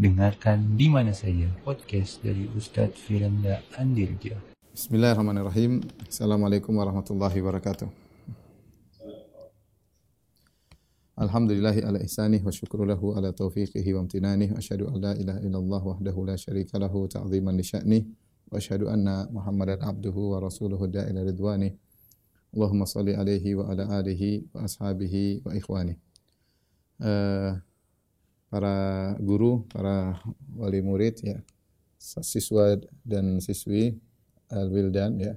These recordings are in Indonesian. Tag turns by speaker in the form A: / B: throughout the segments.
A: Dengarkan di mana saja podcast dari Ustadz Firanda Andirja.
B: Bismillahirrahmanirrahim. Assalamualaikum warahmatullahi wabarakatuh. Alhamdulillahi ala ihsanih wa syukru lahu ala taufiqihi wa amtinanih wa asyhadu an la ilaha illallah wahdahu la syarika lahu ta'ziman li sya'nih wa asyhadu anna Muhammadan abduhu wa rasuluhu da'ila ridwanih. Allahumma salli alaihi wa ala alihi wa ashabihi wa ikhwani. Uh, para guru, para wali murid ya, siswa dan siswi al-wildan ya,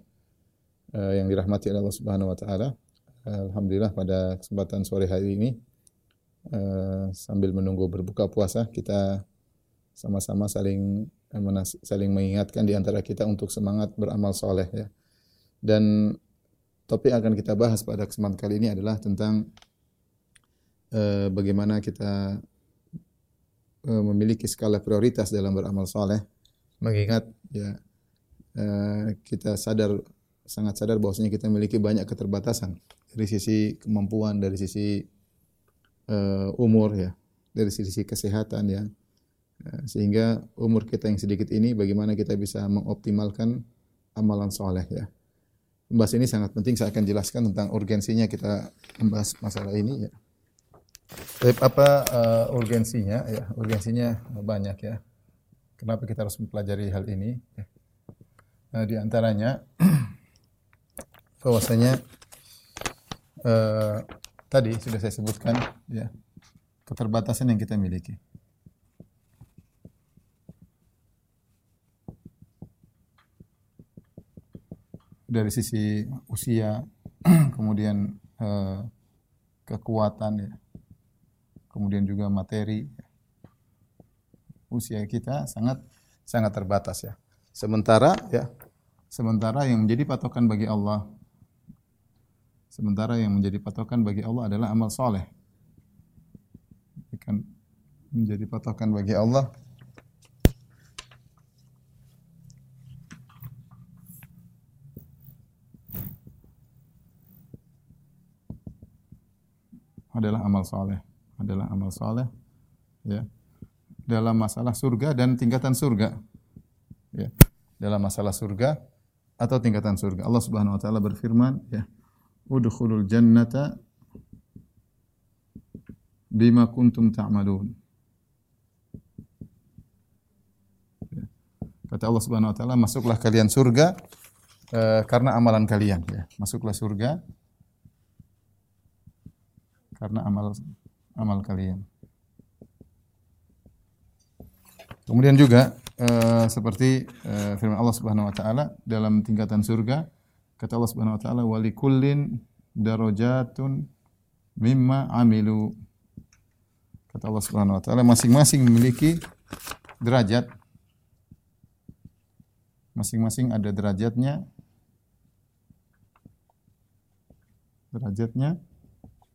B: uh, yang dirahmati oleh Allah Subhanahu wa taala. Alhamdulillah pada kesempatan sore hari ini uh, sambil menunggu berbuka puasa kita sama-sama saling saling mengingatkan di antara kita untuk semangat beramal soleh ya. Dan topik yang akan kita bahas pada kesempatan kali ini adalah tentang uh, bagaimana kita memiliki skala prioritas dalam beramal soleh. Mengingat ya uh, kita sadar sangat sadar bahwasanya kita memiliki banyak keterbatasan dari sisi kemampuan, dari sisi uh, umur ya, dari sisi kesehatan ya. Sehingga umur kita yang sedikit ini bagaimana kita bisa mengoptimalkan amalan soleh ya. Pembahasan ini sangat penting, saya akan jelaskan tentang urgensinya kita membahas masalah ini ya. Tapi apa uh, urgensinya ya? Urgensinya banyak ya. Kenapa kita harus mempelajari hal ini? Nah, di antaranya bahwasanya uh, tadi sudah saya sebutkan ya keterbatasan yang kita miliki. Dari sisi usia, kemudian eh, kekuatan ya, kemudian juga materi. Usia kita sangat sangat terbatas ya. Sementara ya, sementara yang menjadi patokan bagi Allah Sementara yang menjadi patokan bagi Allah adalah amal soleh. Akan menjadi patokan bagi Allah adalah amal soleh. Adalah amal soleh. Ya. Dalam masalah surga dan tingkatan surga. Ya. Dalam masalah surga atau tingkatan surga. Allah Subhanahu wa taala berfirman, ya udkhulul jannata bima kuntum ta'malun. Kata Allah Subhanahu wa taala, masuklah kalian surga uh, karena amalan kalian ya. Masuklah surga karena amal amal kalian. Kemudian juga uh, seperti uh, firman Allah Subhanahu wa taala dalam tingkatan surga Kata Allah Subhanahu wa taala wali kullin darajatun mimma amilu. Kata Allah Subhanahu wa taala masing-masing memiliki derajat. Masing-masing ada derajatnya. Derajatnya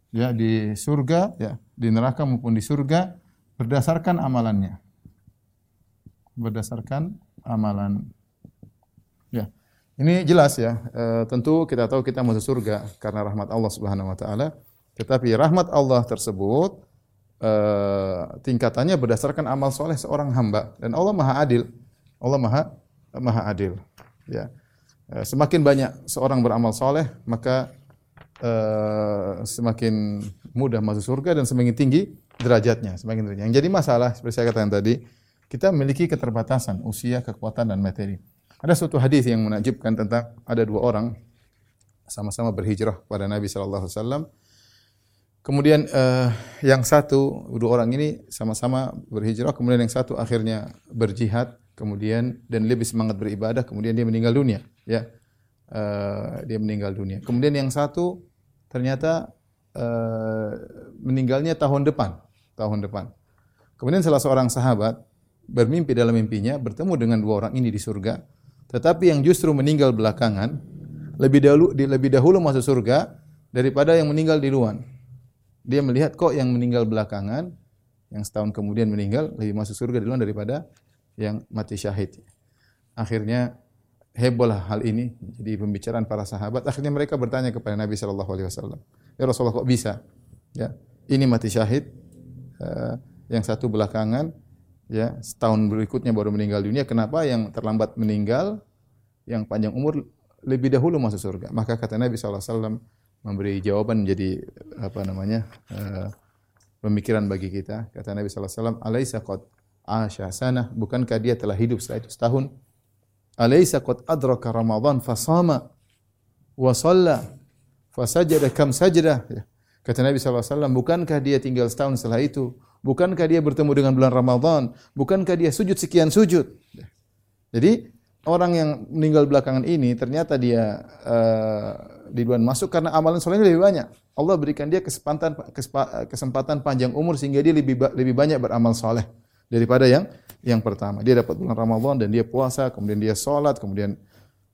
B: ya di surga ya, di neraka maupun di surga berdasarkan amalannya. Berdasarkan amalan. Ya. Ini jelas ya, e, tentu kita tahu kita masuk surga karena rahmat Allah Subhanahu wa taala. Tetapi rahmat Allah tersebut e, tingkatannya berdasarkan amal soleh seorang hamba dan Allah Maha Adil. Allah Maha Maha Adil. Ya. E, semakin banyak seorang beramal soleh, maka e, semakin mudah masuk surga dan semakin tinggi derajatnya, semakin derajatnya. Yang jadi masalah seperti saya katakan tadi, kita memiliki keterbatasan usia, kekuatan dan materi. Ada suatu hadis yang menakjubkan tentang ada dua orang sama-sama berhijrah pada Nabi sallallahu alaihi wasallam. Kemudian uh, yang satu dua orang ini sama-sama berhijrah, kemudian yang satu akhirnya berjihad, kemudian dan lebih semangat beribadah, kemudian dia meninggal dunia, ya. Uh, dia meninggal dunia. Kemudian yang satu ternyata uh, meninggalnya tahun depan, tahun depan. Kemudian salah seorang sahabat bermimpi dalam mimpinya bertemu dengan dua orang ini di surga tetapi yang justru meninggal belakangan lebih dahulu lebih dahulu masuk surga daripada yang meninggal di luar. Dia melihat kok yang meninggal belakangan yang setahun kemudian meninggal lebih masuk surga di luar daripada yang mati syahid. Akhirnya hebohlah hal ini jadi pembicaraan para sahabat. Akhirnya mereka bertanya kepada Nabi sallallahu alaihi wasallam, "Ya Rasulullah kok bisa?" Ya, ini mati syahid, uh, yang satu belakangan, ya setahun berikutnya baru meninggal dunia. Kenapa yang terlambat meninggal, yang panjang umur lebih dahulu masuk surga? Maka kata Nabi SAW memberi jawaban menjadi apa namanya uh, pemikiran bagi kita. Kata Nabi SAW, Alaysa qad asya sana, bukankah dia telah hidup setelah itu setahun? Alaysa qad adraka Ramadan fasama wa shalla fasajada kam sajdah. Ya. Kata Nabi SAW, bukankah dia tinggal setahun setelah itu? Bukankah dia bertemu dengan bulan Ramadan? Bukankah dia sujud sekian sujud? Ya. Jadi orang yang meninggal belakangan ini ternyata dia uh, di bulan masuk karena amalan solehnya lebih banyak. Allah berikan dia kesempatan kesempatan panjang umur sehingga dia lebih lebih banyak beramal soleh daripada yang yang pertama. Dia dapat bulan Ramadan dan dia puasa, kemudian dia sholat, kemudian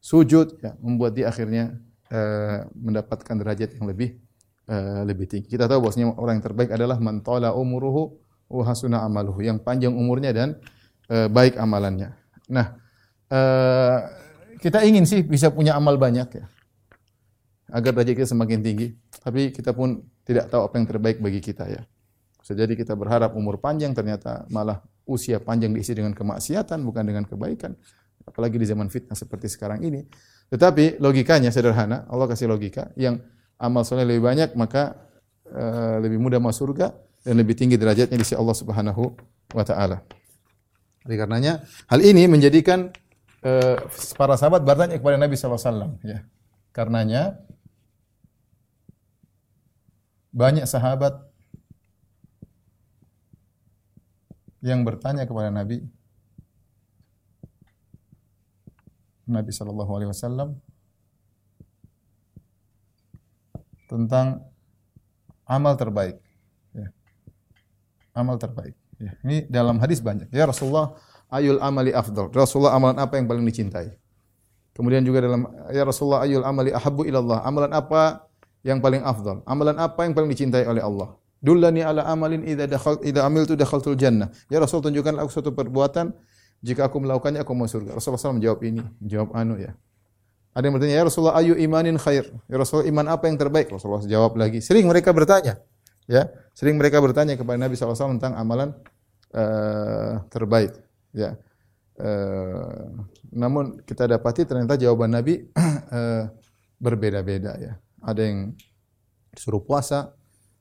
B: sujud, ya, membuat dia akhirnya uh, mendapatkan derajat yang lebih uh, lebih tinggi. Kita tahu bahwasanya orang yang terbaik adalah mantola umuruhu wa hasuna amaluhu, yang panjang umurnya dan uh, baik amalannya. Nah, uh, kita ingin sih bisa punya amal banyak ya agar derajat kita semakin tinggi. Tapi kita pun tidak tahu apa yang terbaik bagi kita ya. Bisa jadi kita berharap umur panjang ternyata malah usia panjang diisi dengan kemaksiatan bukan dengan kebaikan. Apalagi di zaman fitnah seperti sekarang ini. Tetapi logikanya sederhana, Allah kasih logika yang amal soleh lebih banyak maka uh, lebih mudah masuk surga dan lebih tinggi derajatnya di sisi Allah Subhanahu wa taala. Oleh karenanya hal ini menjadikan uh, para sahabat bertanya kepada Nabi sallallahu alaihi wasallam ya. Karenanya banyak sahabat yang bertanya kepada Nabi Nabi sallallahu alaihi wasallam tentang amal terbaik. Ya. Amal terbaik. Ya. Ini dalam hadis banyak. Ya Rasulullah, ayul amali afdal. Rasulullah amalan apa yang paling dicintai? Kemudian juga dalam ya Rasulullah ayul amali ahabbu ilallah. Amalan apa yang paling afdal? Amalan apa yang paling dicintai oleh Allah? Dullani ala amalin idza dakhal idza amiltu dakhaltul jannah. Ya Rasul tunjukkan aku suatu perbuatan jika aku melakukannya aku masuk surga. Rasulullah SAW menjawab ini, jawab anu ya. Ada yang bertanya, ya Rasulullah ayu imanin khair. Ya Rasulullah iman apa yang terbaik? Rasulullah jawab lagi. Sering mereka bertanya, ya, sering mereka bertanya kepada Nabi SAW tentang amalan uh, terbaik, ya. Uh, namun kita dapati ternyata jawaban Nabi uh, berbeda-beda ya. Ada yang disuruh puasa,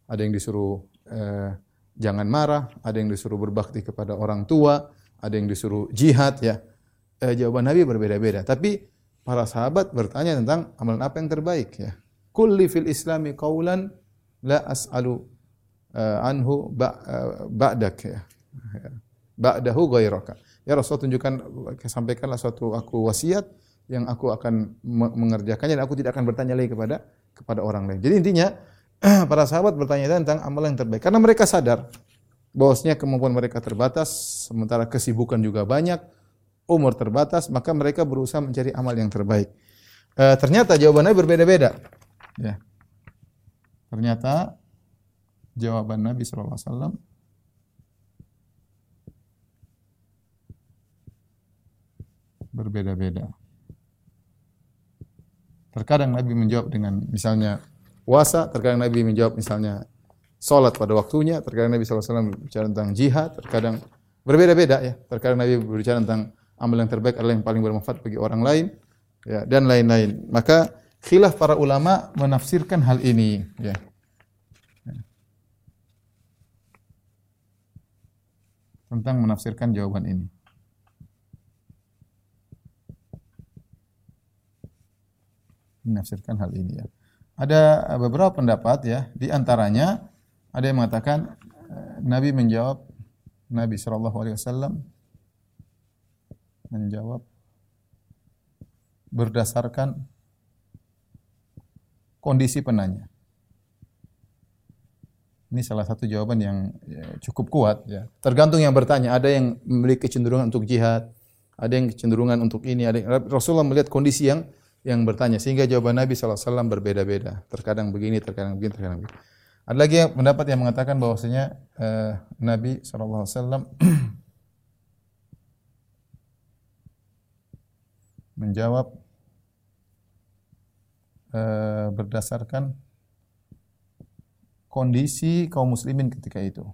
B: ada yang disuruh uh, jangan marah, ada yang disuruh berbakti kepada orang tua, ada yang disuruh jihad ya. Uh, jawaban Nabi berbeda-beda. Tapi para sahabat bertanya tentang amalan apa yang terbaik ya. Kulli fil islami qawlan la as'alu uh, anhu ba'dak ya. Ba'dahu ghairaka. Ya Rasul tunjukkan sampaikanlah suatu aku wasiat yang aku akan mengerjakannya dan aku tidak akan bertanya lagi kepada kepada orang lain. Jadi intinya para sahabat bertanya tentang amalan yang terbaik karena mereka sadar bahwasanya kemampuan mereka terbatas sementara kesibukan juga banyak, umur terbatas, maka mereka berusaha mencari amal yang terbaik. E, ternyata jawabannya berbeda-beda. Ya. Ternyata jawaban Nabi wasallam berbeda-beda. Terkadang Nabi menjawab dengan misalnya puasa, terkadang Nabi menjawab misalnya salat pada waktunya, terkadang Nabi SAW berbicara tentang jihad, terkadang berbeda-beda ya. Terkadang Nabi berbicara tentang amal yang terbaik adalah yang paling bermanfaat bagi orang lain ya dan lain-lain. Maka khilaf para ulama menafsirkan hal ini ya. Tentang menafsirkan jawaban ini. menafsirkan hal ini ya. Ada beberapa pendapat ya, di antaranya ada yang mengatakan eh, Nabi menjawab Nabi sallallahu alaihi wasallam menjawab berdasarkan kondisi penanya. Ini salah satu jawaban yang ya, cukup kuat ya. Tergantung yang bertanya, ada yang memiliki kecenderungan untuk jihad, ada yang kecenderungan untuk ini, ada yang, Rasulullah melihat kondisi yang yang bertanya sehingga jawaban Nabi SAW berbeda-beda. Terkadang begini, terkadang begini, terkadang begini. Ada lagi yang pendapat yang mengatakan bahwasanya uh, Nabi SAW menjawab uh, berdasarkan kondisi kaum muslimin ketika itu.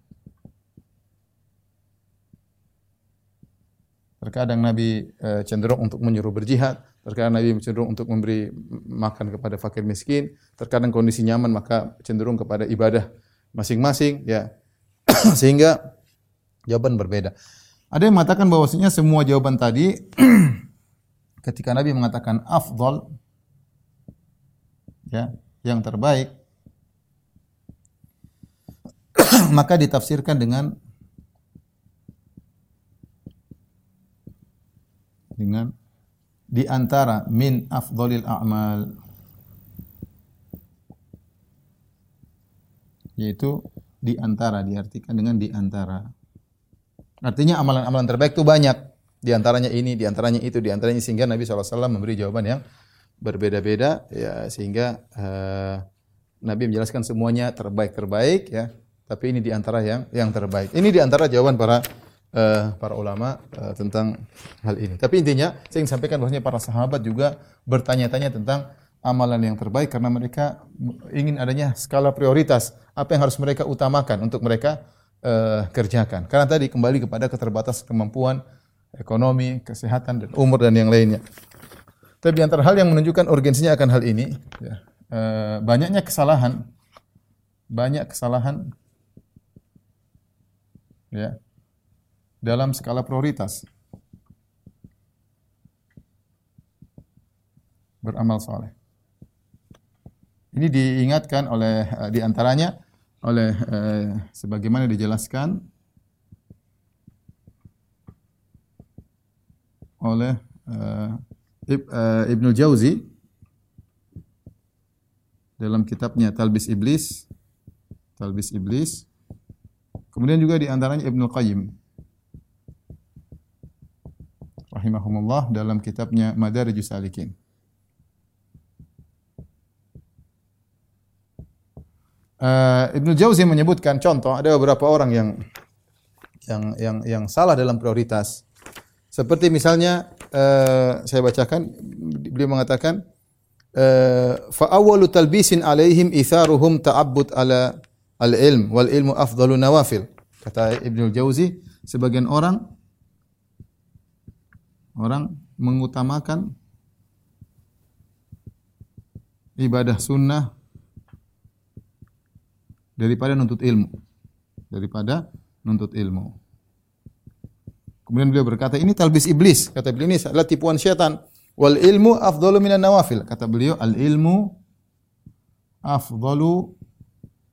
B: Terkadang Nabi uh, cenderung untuk menyuruh berjihad, terkadang Nabi cenderung untuk memberi makan kepada fakir miskin, terkadang kondisi nyaman maka cenderung kepada ibadah masing-masing ya. Sehingga jawaban berbeda. Ada yang mengatakan bahwasanya semua jawaban tadi ketika Nabi mengatakan afdal ya, yang terbaik maka ditafsirkan dengan dengan di antara min afdalil a'mal yaitu di antara diartikan dengan di antara. Artinya amalan-amalan terbaik itu banyak. Di antaranya ini, di antaranya itu, di antaranya sehingga Nabi SAW memberi jawaban yang berbeda-beda ya sehingga uh, Nabi menjelaskan semuanya terbaik-terbaik ya. Tapi ini di antara yang yang terbaik. Ini di antara jawaban para uh, para ulama uh, tentang hal ini. Tapi intinya saya ingin sampaikan bahwasanya para sahabat juga bertanya-tanya tentang amalan yang terbaik karena mereka ingin adanya skala prioritas apa yang harus mereka utamakan untuk mereka uh, kerjakan. Karena tadi kembali kepada keterbatasan kemampuan ekonomi, kesehatan dan umur dan yang lainnya. Tapi antara hal yang menunjukkan urgensinya akan hal ini, ya, uh, banyaknya kesalahan, banyak kesalahan, ya, dalam skala prioritas. Beramal soleh. Ini diingatkan oleh uh, di antaranya oleh uh, sebagaimana dijelaskan oleh uh, Ib, uh, Ibnu Jauzi dalam kitabnya Talbis Iblis Talbis Iblis kemudian juga di antaranya Ibnu Qayyim rahimahumullah dalam kitabnya Madarijus Salikin uh, Ibnu Jauzi menyebutkan contoh ada beberapa orang yang yang yang yang salah dalam prioritas. Seperti misalnya uh, saya bacakan beliau mengatakan uh, fa awwalu talbisin alaihim itharuhum ta'abbud ala al-ilm wal ilmu afdalu nawafil. Kata Ibnu Jauzi sebagian orang orang mengutamakan ibadah sunnah daripada nuntut ilmu. Daripada nuntut ilmu. Kemudian beliau berkata, ini talbis iblis. Kata beliau, ini adalah tipuan syaitan. Wal ilmu afdalu minan nawafil. Kata beliau, al ilmu afdalu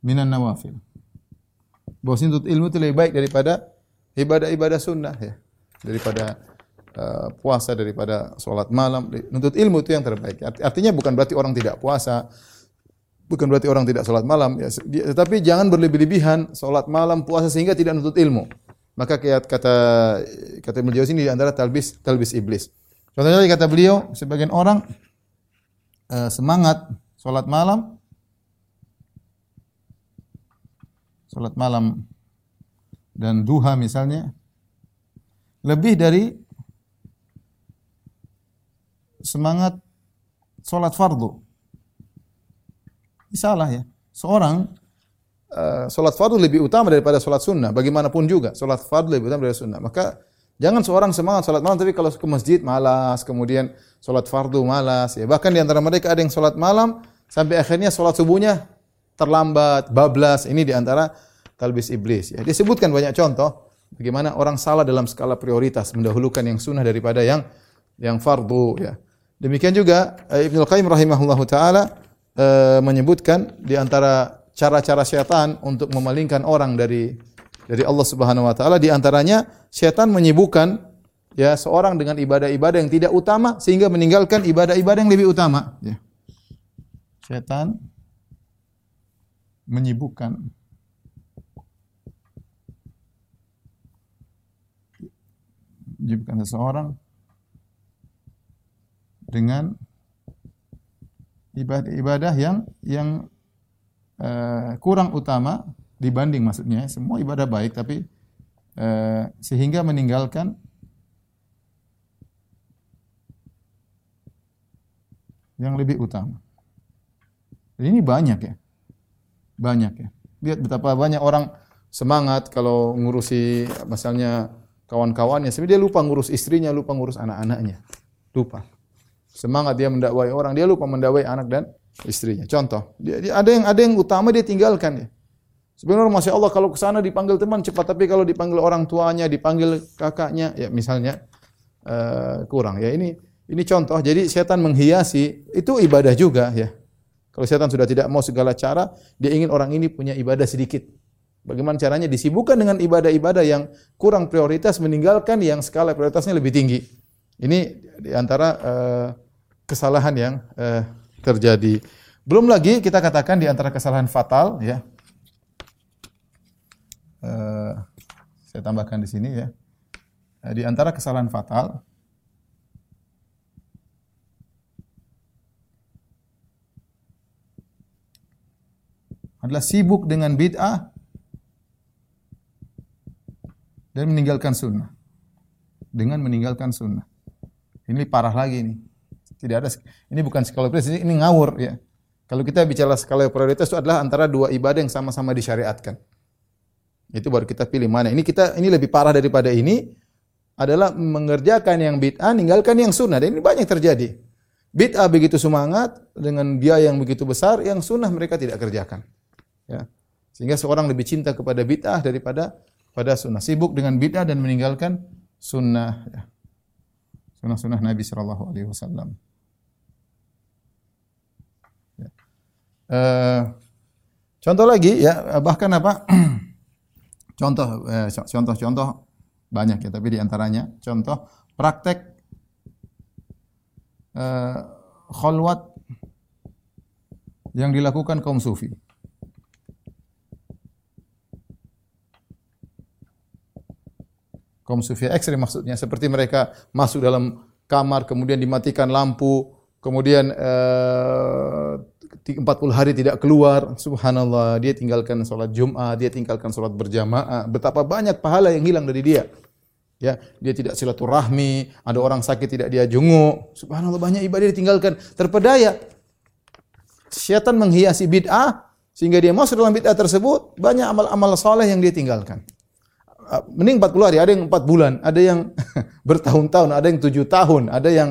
B: minan nawafil. Bahwa nuntut ilmu itu lebih baik daripada ibadah-ibadah sunnah ya. Daripada uh, puasa, daripada sholat malam. Nuntut ilmu itu yang terbaik. Artinya bukan berarti orang tidak puasa, Bukan berarti orang tidak sholat malam, ya, tetapi jangan berlebih-lebihan sholat malam puasa sehingga tidak nuntut ilmu. Maka kayak kata kata beliau sini di antara talbis talbis iblis. Contohnya kata beliau, sebagian orang uh, semangat sholat malam, sholat malam dan duha misalnya, lebih dari semangat sholat fardu. Ini salah ya. Seorang uh, sholat fardu lebih utama daripada sholat sunnah. Bagaimanapun juga, sholat fardu lebih utama daripada sunnah. Maka jangan seorang semangat sholat malam, tapi kalau ke masjid malas, kemudian sholat fardu malas. Ya. Bahkan di antara mereka ada yang sholat malam, sampai akhirnya sholat subuhnya terlambat, bablas. Ini di antara talbis iblis. Ya. Disebutkan banyak contoh bagaimana orang salah dalam skala prioritas, mendahulukan yang sunnah daripada yang yang fardu. Ya. Demikian juga eh, Ibnu Qayyim rahimahullahu taala e, menyebutkan di antara cara-cara syaitan untuk memalingkan orang dari dari Allah Subhanahu wa taala. Di antaranya syaitan menyibukkan ya seorang dengan ibadah-ibadah yang tidak utama sehingga meninggalkan ibadah-ibadah yang lebih utama. Ya. Syaitan menyibukkan. Menyibukkan seseorang dengan ibadah-ibadah yang yang uh, kurang utama dibanding maksudnya semua ibadah baik tapi uh, sehingga meninggalkan yang lebih utama. Ini banyak ya. Banyak ya. Lihat betapa banyak orang semangat kalau ngurusi misalnya kawan-kawannya, sebenarnya dia lupa ngurus istrinya, lupa ngurus anak-anaknya. Lupa. Semangat dia mendakwai orang, dia lupa mendakwai anak dan istrinya. Contoh, dia, dia ada yang ada yang utama dia tinggalkan ya. Sebenarnya masya Allah kalau ke sana dipanggil teman cepat, tapi kalau dipanggil orang tuanya, dipanggil kakaknya, ya misalnya uh, kurang. Ya ini ini contoh. Jadi setan menghiasi itu ibadah juga ya. Kalau setan sudah tidak mau segala cara, dia ingin orang ini punya ibadah sedikit. Bagaimana caranya? Disibukkan dengan ibadah-ibadah yang kurang prioritas, meninggalkan yang skala prioritasnya lebih tinggi. Ini di antara uh, kesalahan yang uh, terjadi. Belum lagi kita katakan di antara kesalahan fatal, ya. Uh, saya tambahkan di sini ya. Di antara kesalahan fatal adalah sibuk dengan bid'ah dan meninggalkan sunnah. Dengan meninggalkan sunnah. Ini parah lagi ini. Tidak ada ini bukan skala prioritas, ini ngawur ya. Kalau kita bicara skala prioritas itu adalah antara dua ibadah yang sama-sama disyariatkan. Itu baru kita pilih mana. Ini kita ini lebih parah daripada ini adalah mengerjakan yang bid'ah, meninggalkan yang sunnah. Dan ini banyak terjadi. Bid'ah begitu semangat dengan biaya yang begitu besar, yang sunnah mereka tidak kerjakan. Ya. Sehingga seorang lebih cinta kepada bid'ah daripada pada sunnah. Sibuk dengan bid'ah dan meninggalkan sunnah. Ya. Sunnah-sunnah Nabi Shallallahu Alaihi Wasallam. Uh, contoh lagi ya bahkan apa? contoh eh, contoh-contoh banyak ya tapi di antaranya contoh praktek uh, kholwat yang dilakukan kaum sufi. kaum sufi ekstrim maksudnya seperti mereka masuk dalam kamar kemudian dimatikan lampu kemudian eh, 40 hari tidak keluar subhanallah dia tinggalkan sholat Jumat dia tinggalkan sholat berjamaah. Betapa banyak pahala yang hilang dari dia. Ya dia tidak silaturahmi ada orang sakit tidak dia jenguk. Subhanallah banyak ibadah ditinggalkan. Terpedaya. Syaitan menghiasi bid'ah sehingga dia masuk dalam bid'ah tersebut banyak amal-amal saleh yang dia tinggalkan. Ah, mending 40 hari, ada yang 4 bulan, ada yang bertahun-tahun, ada yang 7 tahun, ada yang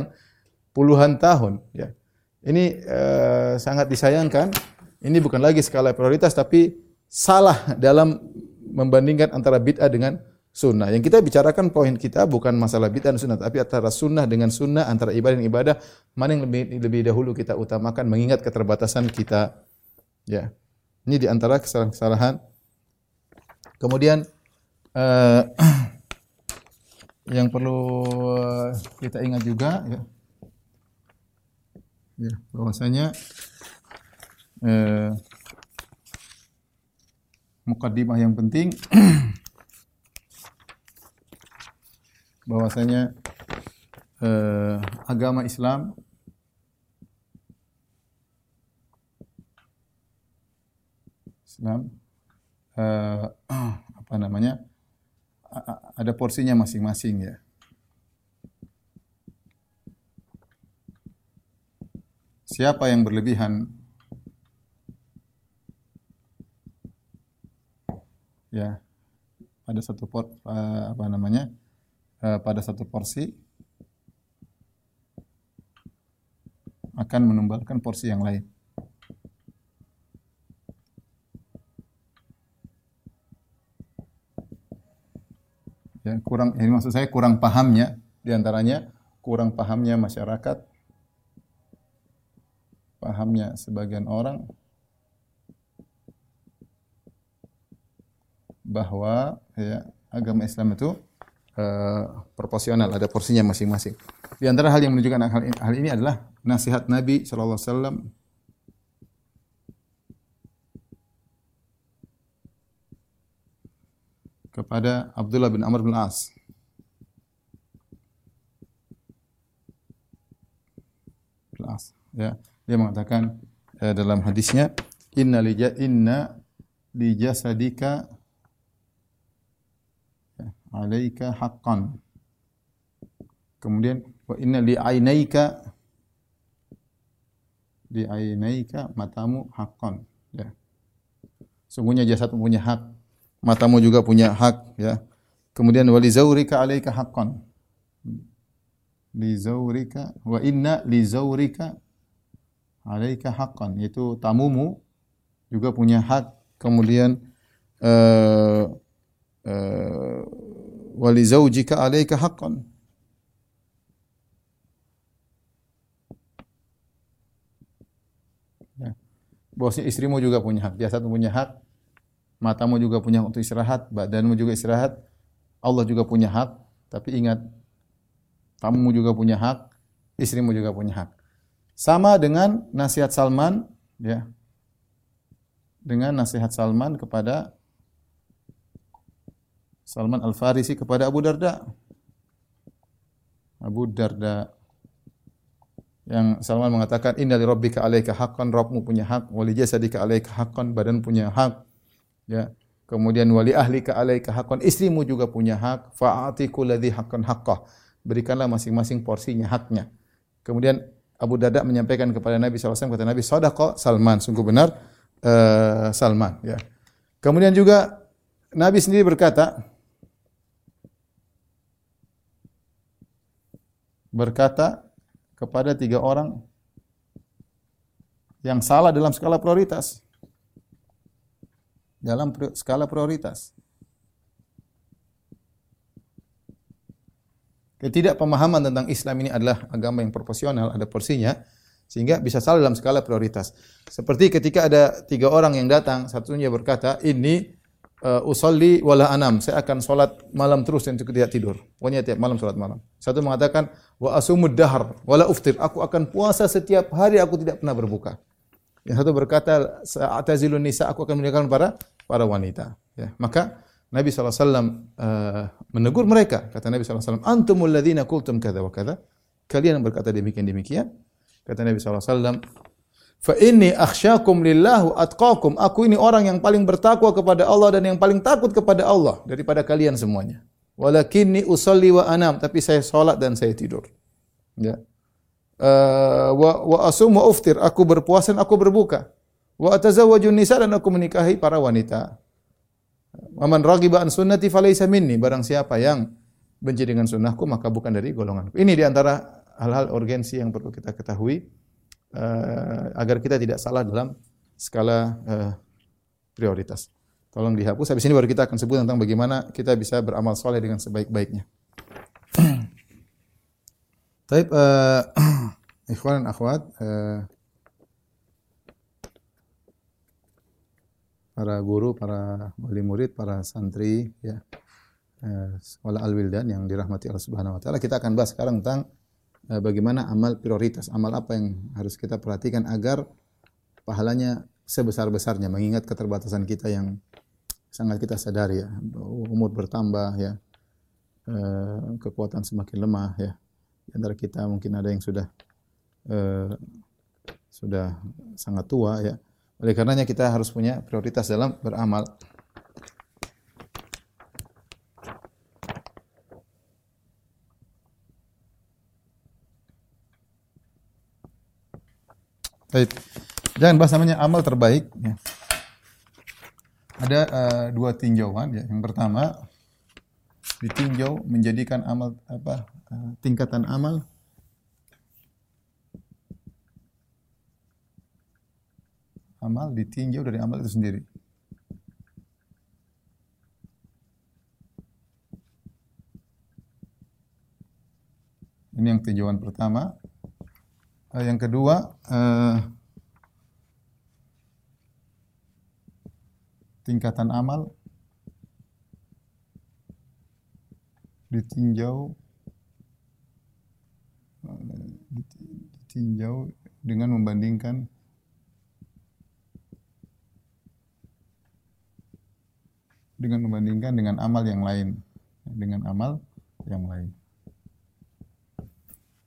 B: puluhan tahun. Ya. Ini uh, sangat disayangkan. Ini bukan lagi skala prioritas, tapi salah dalam membandingkan antara bid'ah dengan sunnah. Yang kita bicarakan poin kita bukan masalah bid'ah dan sunnah, tapi antara sunnah dengan sunnah, antara ibadah dan ibadah, mana yang lebih, lebih dahulu kita utamakan mengingat keterbatasan kita. Ya. Ini di antara kesalahan-kesalahan. Kemudian uh, yang perlu eh, kita ingat juga ya, ya bahwasanya uh, mukaddimah yang penting bahwasanya uh, agama Islam Islam uh, apa namanya ada porsinya masing-masing ya. Siapa yang berlebihan ya pada satu por, apa namanya eh, pada satu porsi akan menumbalkan porsi yang lain. ya kurang ini maksud saya kurang pahamnya di antaranya kurang pahamnya masyarakat pahamnya sebagian orang bahwa ya agama Islam itu uh, proporsional ada porsinya masing-masing di antara hal yang menunjukkan hal, hal ini adalah nasihat Nabi wasallam kepada Abdullah bin Amr bin As. Bin As. Ya, dia mengatakan eh, dalam hadisnya inna li inna li jasadika alaika haqqan. Kemudian wa inna li ainaika li ainaika matamu haqqan. Ya. Sungguhnya jasad punya hak matamu juga punya hak ya. Kemudian wali zaurika alaika haqqan. Li zaurika wa inna li zaurika alaika haqqan. Itu tamumu juga punya hak. Kemudian uh, uh, wali zaujika alaika haqqan. Ya. Bosnya istrimu juga punya hak. Jasad punya hak. Matamu juga punya untuk istirahat. Badanmu juga istirahat. Allah juga punya hak, tapi ingat kamu juga punya hak, istrimu juga punya hak. Sama dengan nasihat Salman, ya. Dengan nasihat Salman kepada Salman Al-Farisi kepada Abu Darda. Abu Darda yang Salman mengatakan inna li rabbika alaika haqqan Rabbmu punya hak wali jasadika alaika haqqan badan punya hak ya Kemudian wali ahli ka alaika hakon istrimu juga punya hak. Fa'ati kulladhi haqqan haqqah. Berikanlah masing-masing porsinya haknya. Kemudian Abu Darda menyampaikan kepada Nabi SAW, kata Nabi, Sadaqa Salman, sungguh benar uh, Salman. Ya. Kemudian juga Nabi sendiri berkata, berkata kepada tiga orang yang salah dalam skala prioritas dalam skala prioritas. Ketidakpemahaman tentang Islam ini adalah agama yang proporsional, ada porsinya, sehingga bisa salah dalam skala prioritas. Seperti ketika ada tiga orang yang datang, satunya berkata, ini uh, usolli wala anam, saya akan sholat malam terus dan tidak tidur. Pokoknya tiap malam sholat malam. Satu mengatakan, wa asumud dahar wala uftir, aku akan puasa setiap hari, aku tidak pernah berbuka. Yang satu berkata, Sa'atazilun nisa, aku akan meninggalkan para para wanita. Ya. Maka Nabi SAW uh, menegur mereka. Kata Nabi SAW, Antumul ladhina kultum kada wa kada. Kalian berkata demikian-demikian. Kata Nabi SAW, Fa inni akhsyakum lillahu atqakum. Aku ini orang yang paling bertakwa kepada Allah dan yang paling takut kepada Allah daripada kalian semuanya. Walakinni usalli wa anam. Tapi saya salat dan saya tidur. Ya. Uh, wa, wa asum wa uftir. Aku berpuasa dan aku berbuka. Wa atazawwaju nisa dan aku menikahi para wanita. Waman raghiba an sunnati falaysa minni. Barang siapa yang benci dengan sunnahku maka bukan dari golonganku. Ini di antara hal-hal urgensi yang perlu kita ketahui uh, agar kita tidak salah dalam skala uh, prioritas. Tolong dihapus. Habis ini baru kita akan sebut tentang bagaimana kita bisa beramal soleh dengan sebaik-baiknya. Taib, uh, ikhwan dan akhwat, uh, para guru, para wali murid, para santri, ya, eh, sekolah al-wildan yang dirahmati Allah Subhanahu Wa Taala. Kita akan bahas sekarang tentang eh, bagaimana amal prioritas, amal apa yang harus kita perhatikan agar pahalanya sebesar-besarnya, mengingat keterbatasan kita yang sangat kita sadari ya, umur bertambah ya, eh, kekuatan semakin lemah ya. Di antara kita mungkin ada yang sudah sudah sangat tua ya oleh karenanya kita harus punya prioritas dalam beramal. Baik. Jangan bahas namanya amal terbaik. Ya. Ada uh, dua tinjauan. Ya. Yang pertama ditinjau menjadikan amal apa uh, tingkatan amal amal ditinjau dari amal itu sendiri. Ini yang tinjauan pertama. Uh, yang kedua, uh, tingkatan amal ditinjau uh, ditinjau dengan membandingkan dengan membandingkan dengan amal yang lain dengan amal yang lain.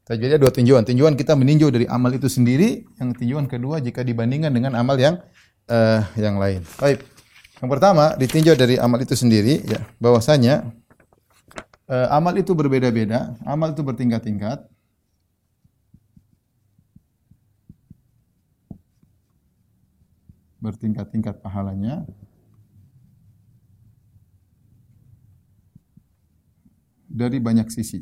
B: Jadi ada dua tinjauan. Tinjauan kita meninjau dari amal itu sendiri. Yang tinjauan kedua jika dibandingkan dengan amal yang uh, yang lain. Baik. Yang pertama ditinjau dari amal itu sendiri. Ya, bahwasanya uh, amal itu berbeda-beda. Amal itu bertingkat-tingkat. Bertingkat-tingkat pahalanya. Dari banyak sisi.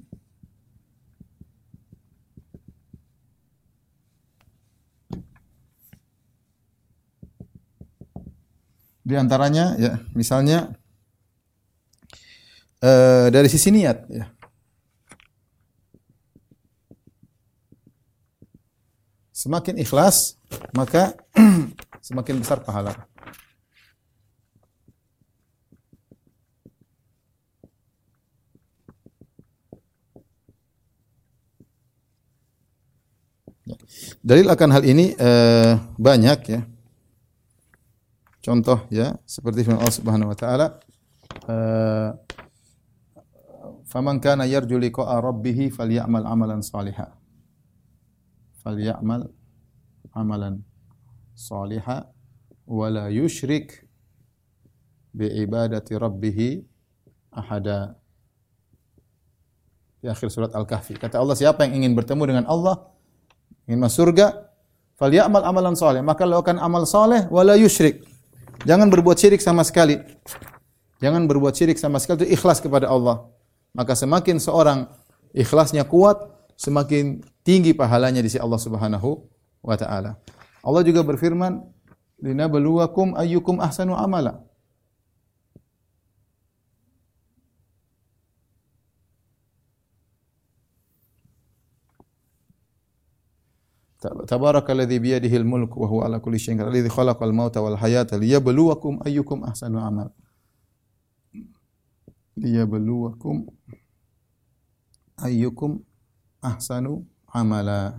B: Di antaranya ya, misalnya uh, dari sisi niat ya. Semakin ikhlas, maka semakin besar pahala. Dalil akan hal ini uh, banyak ya. Contoh ya, seperti firman Allah Subhanahu wa taala, uh, "Faman kana yarju liqa'a rabbih falyamal amalan salihan." Falyamal amalan salihan wa la yusyrik bi ibadati rabbih ahada. Di akhir surat Al-Kahfi. Kata Allah, siapa yang ingin bertemu dengan Allah, ingin masuk surga, falyamal amalan saleh, maka lakukan amal saleh wala yusyrik Jangan berbuat syirik sama sekali. Jangan berbuat syirik sama sekali itu ikhlas kepada Allah. Maka semakin seorang ikhlasnya kuat, semakin tinggi pahalanya di sisi Allah Subhanahu wa taala. Allah juga berfirman, "Linabluwakum ayyukum ahsanu amala." Tabarakalladzi biyadihi al-mulk wa huwa ala kulli syai'in qadir. Alladzi khalaqal mauta wal hayata liyabluwakum ayyukum ahsanu amal. Liyabluwakum ayyukum ahsanu amala.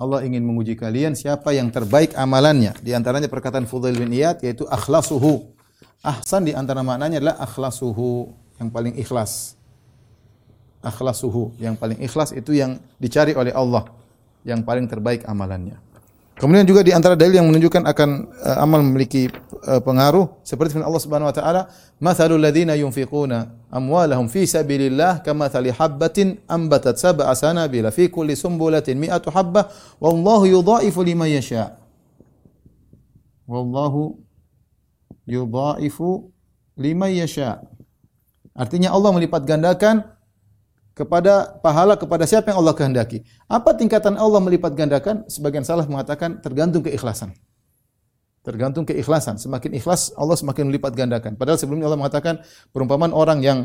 B: Allah ingin menguji kalian siapa yang terbaik amalannya. Di antaranya perkataan Fudail bin Iyad yaitu akhlasuhu. Ahsan di antara maknanya adalah akhlasuhu, yang paling ikhlas. Akhlasuhu, yang paling ikhlas itu yang dicari oleh Allah yang paling terbaik amalannya. Kemudian juga di antara dalil yang menunjukkan akan uh, amal memiliki uh, pengaruh seperti firman Allah Subhanahu wa taala, "Mathalul ladzina yunfiquna amwalahum fi sabilillah kamathali habbatin ambatat sab'a sanabila fi kulli sumbulatin mi'atu habbah wallahu yudha'ifu liman yasha." Wallahu yudha'ifu liman yasha. Artinya Allah melipat gandakan kepada pahala kepada siapa yang Allah kehendaki. Apa tingkatan Allah melipat gandakan? Sebagian salah mengatakan tergantung keikhlasan. Tergantung keikhlasan. Semakin ikhlas Allah semakin melipat gandakan. Padahal sebelumnya Allah mengatakan perumpamaan orang yang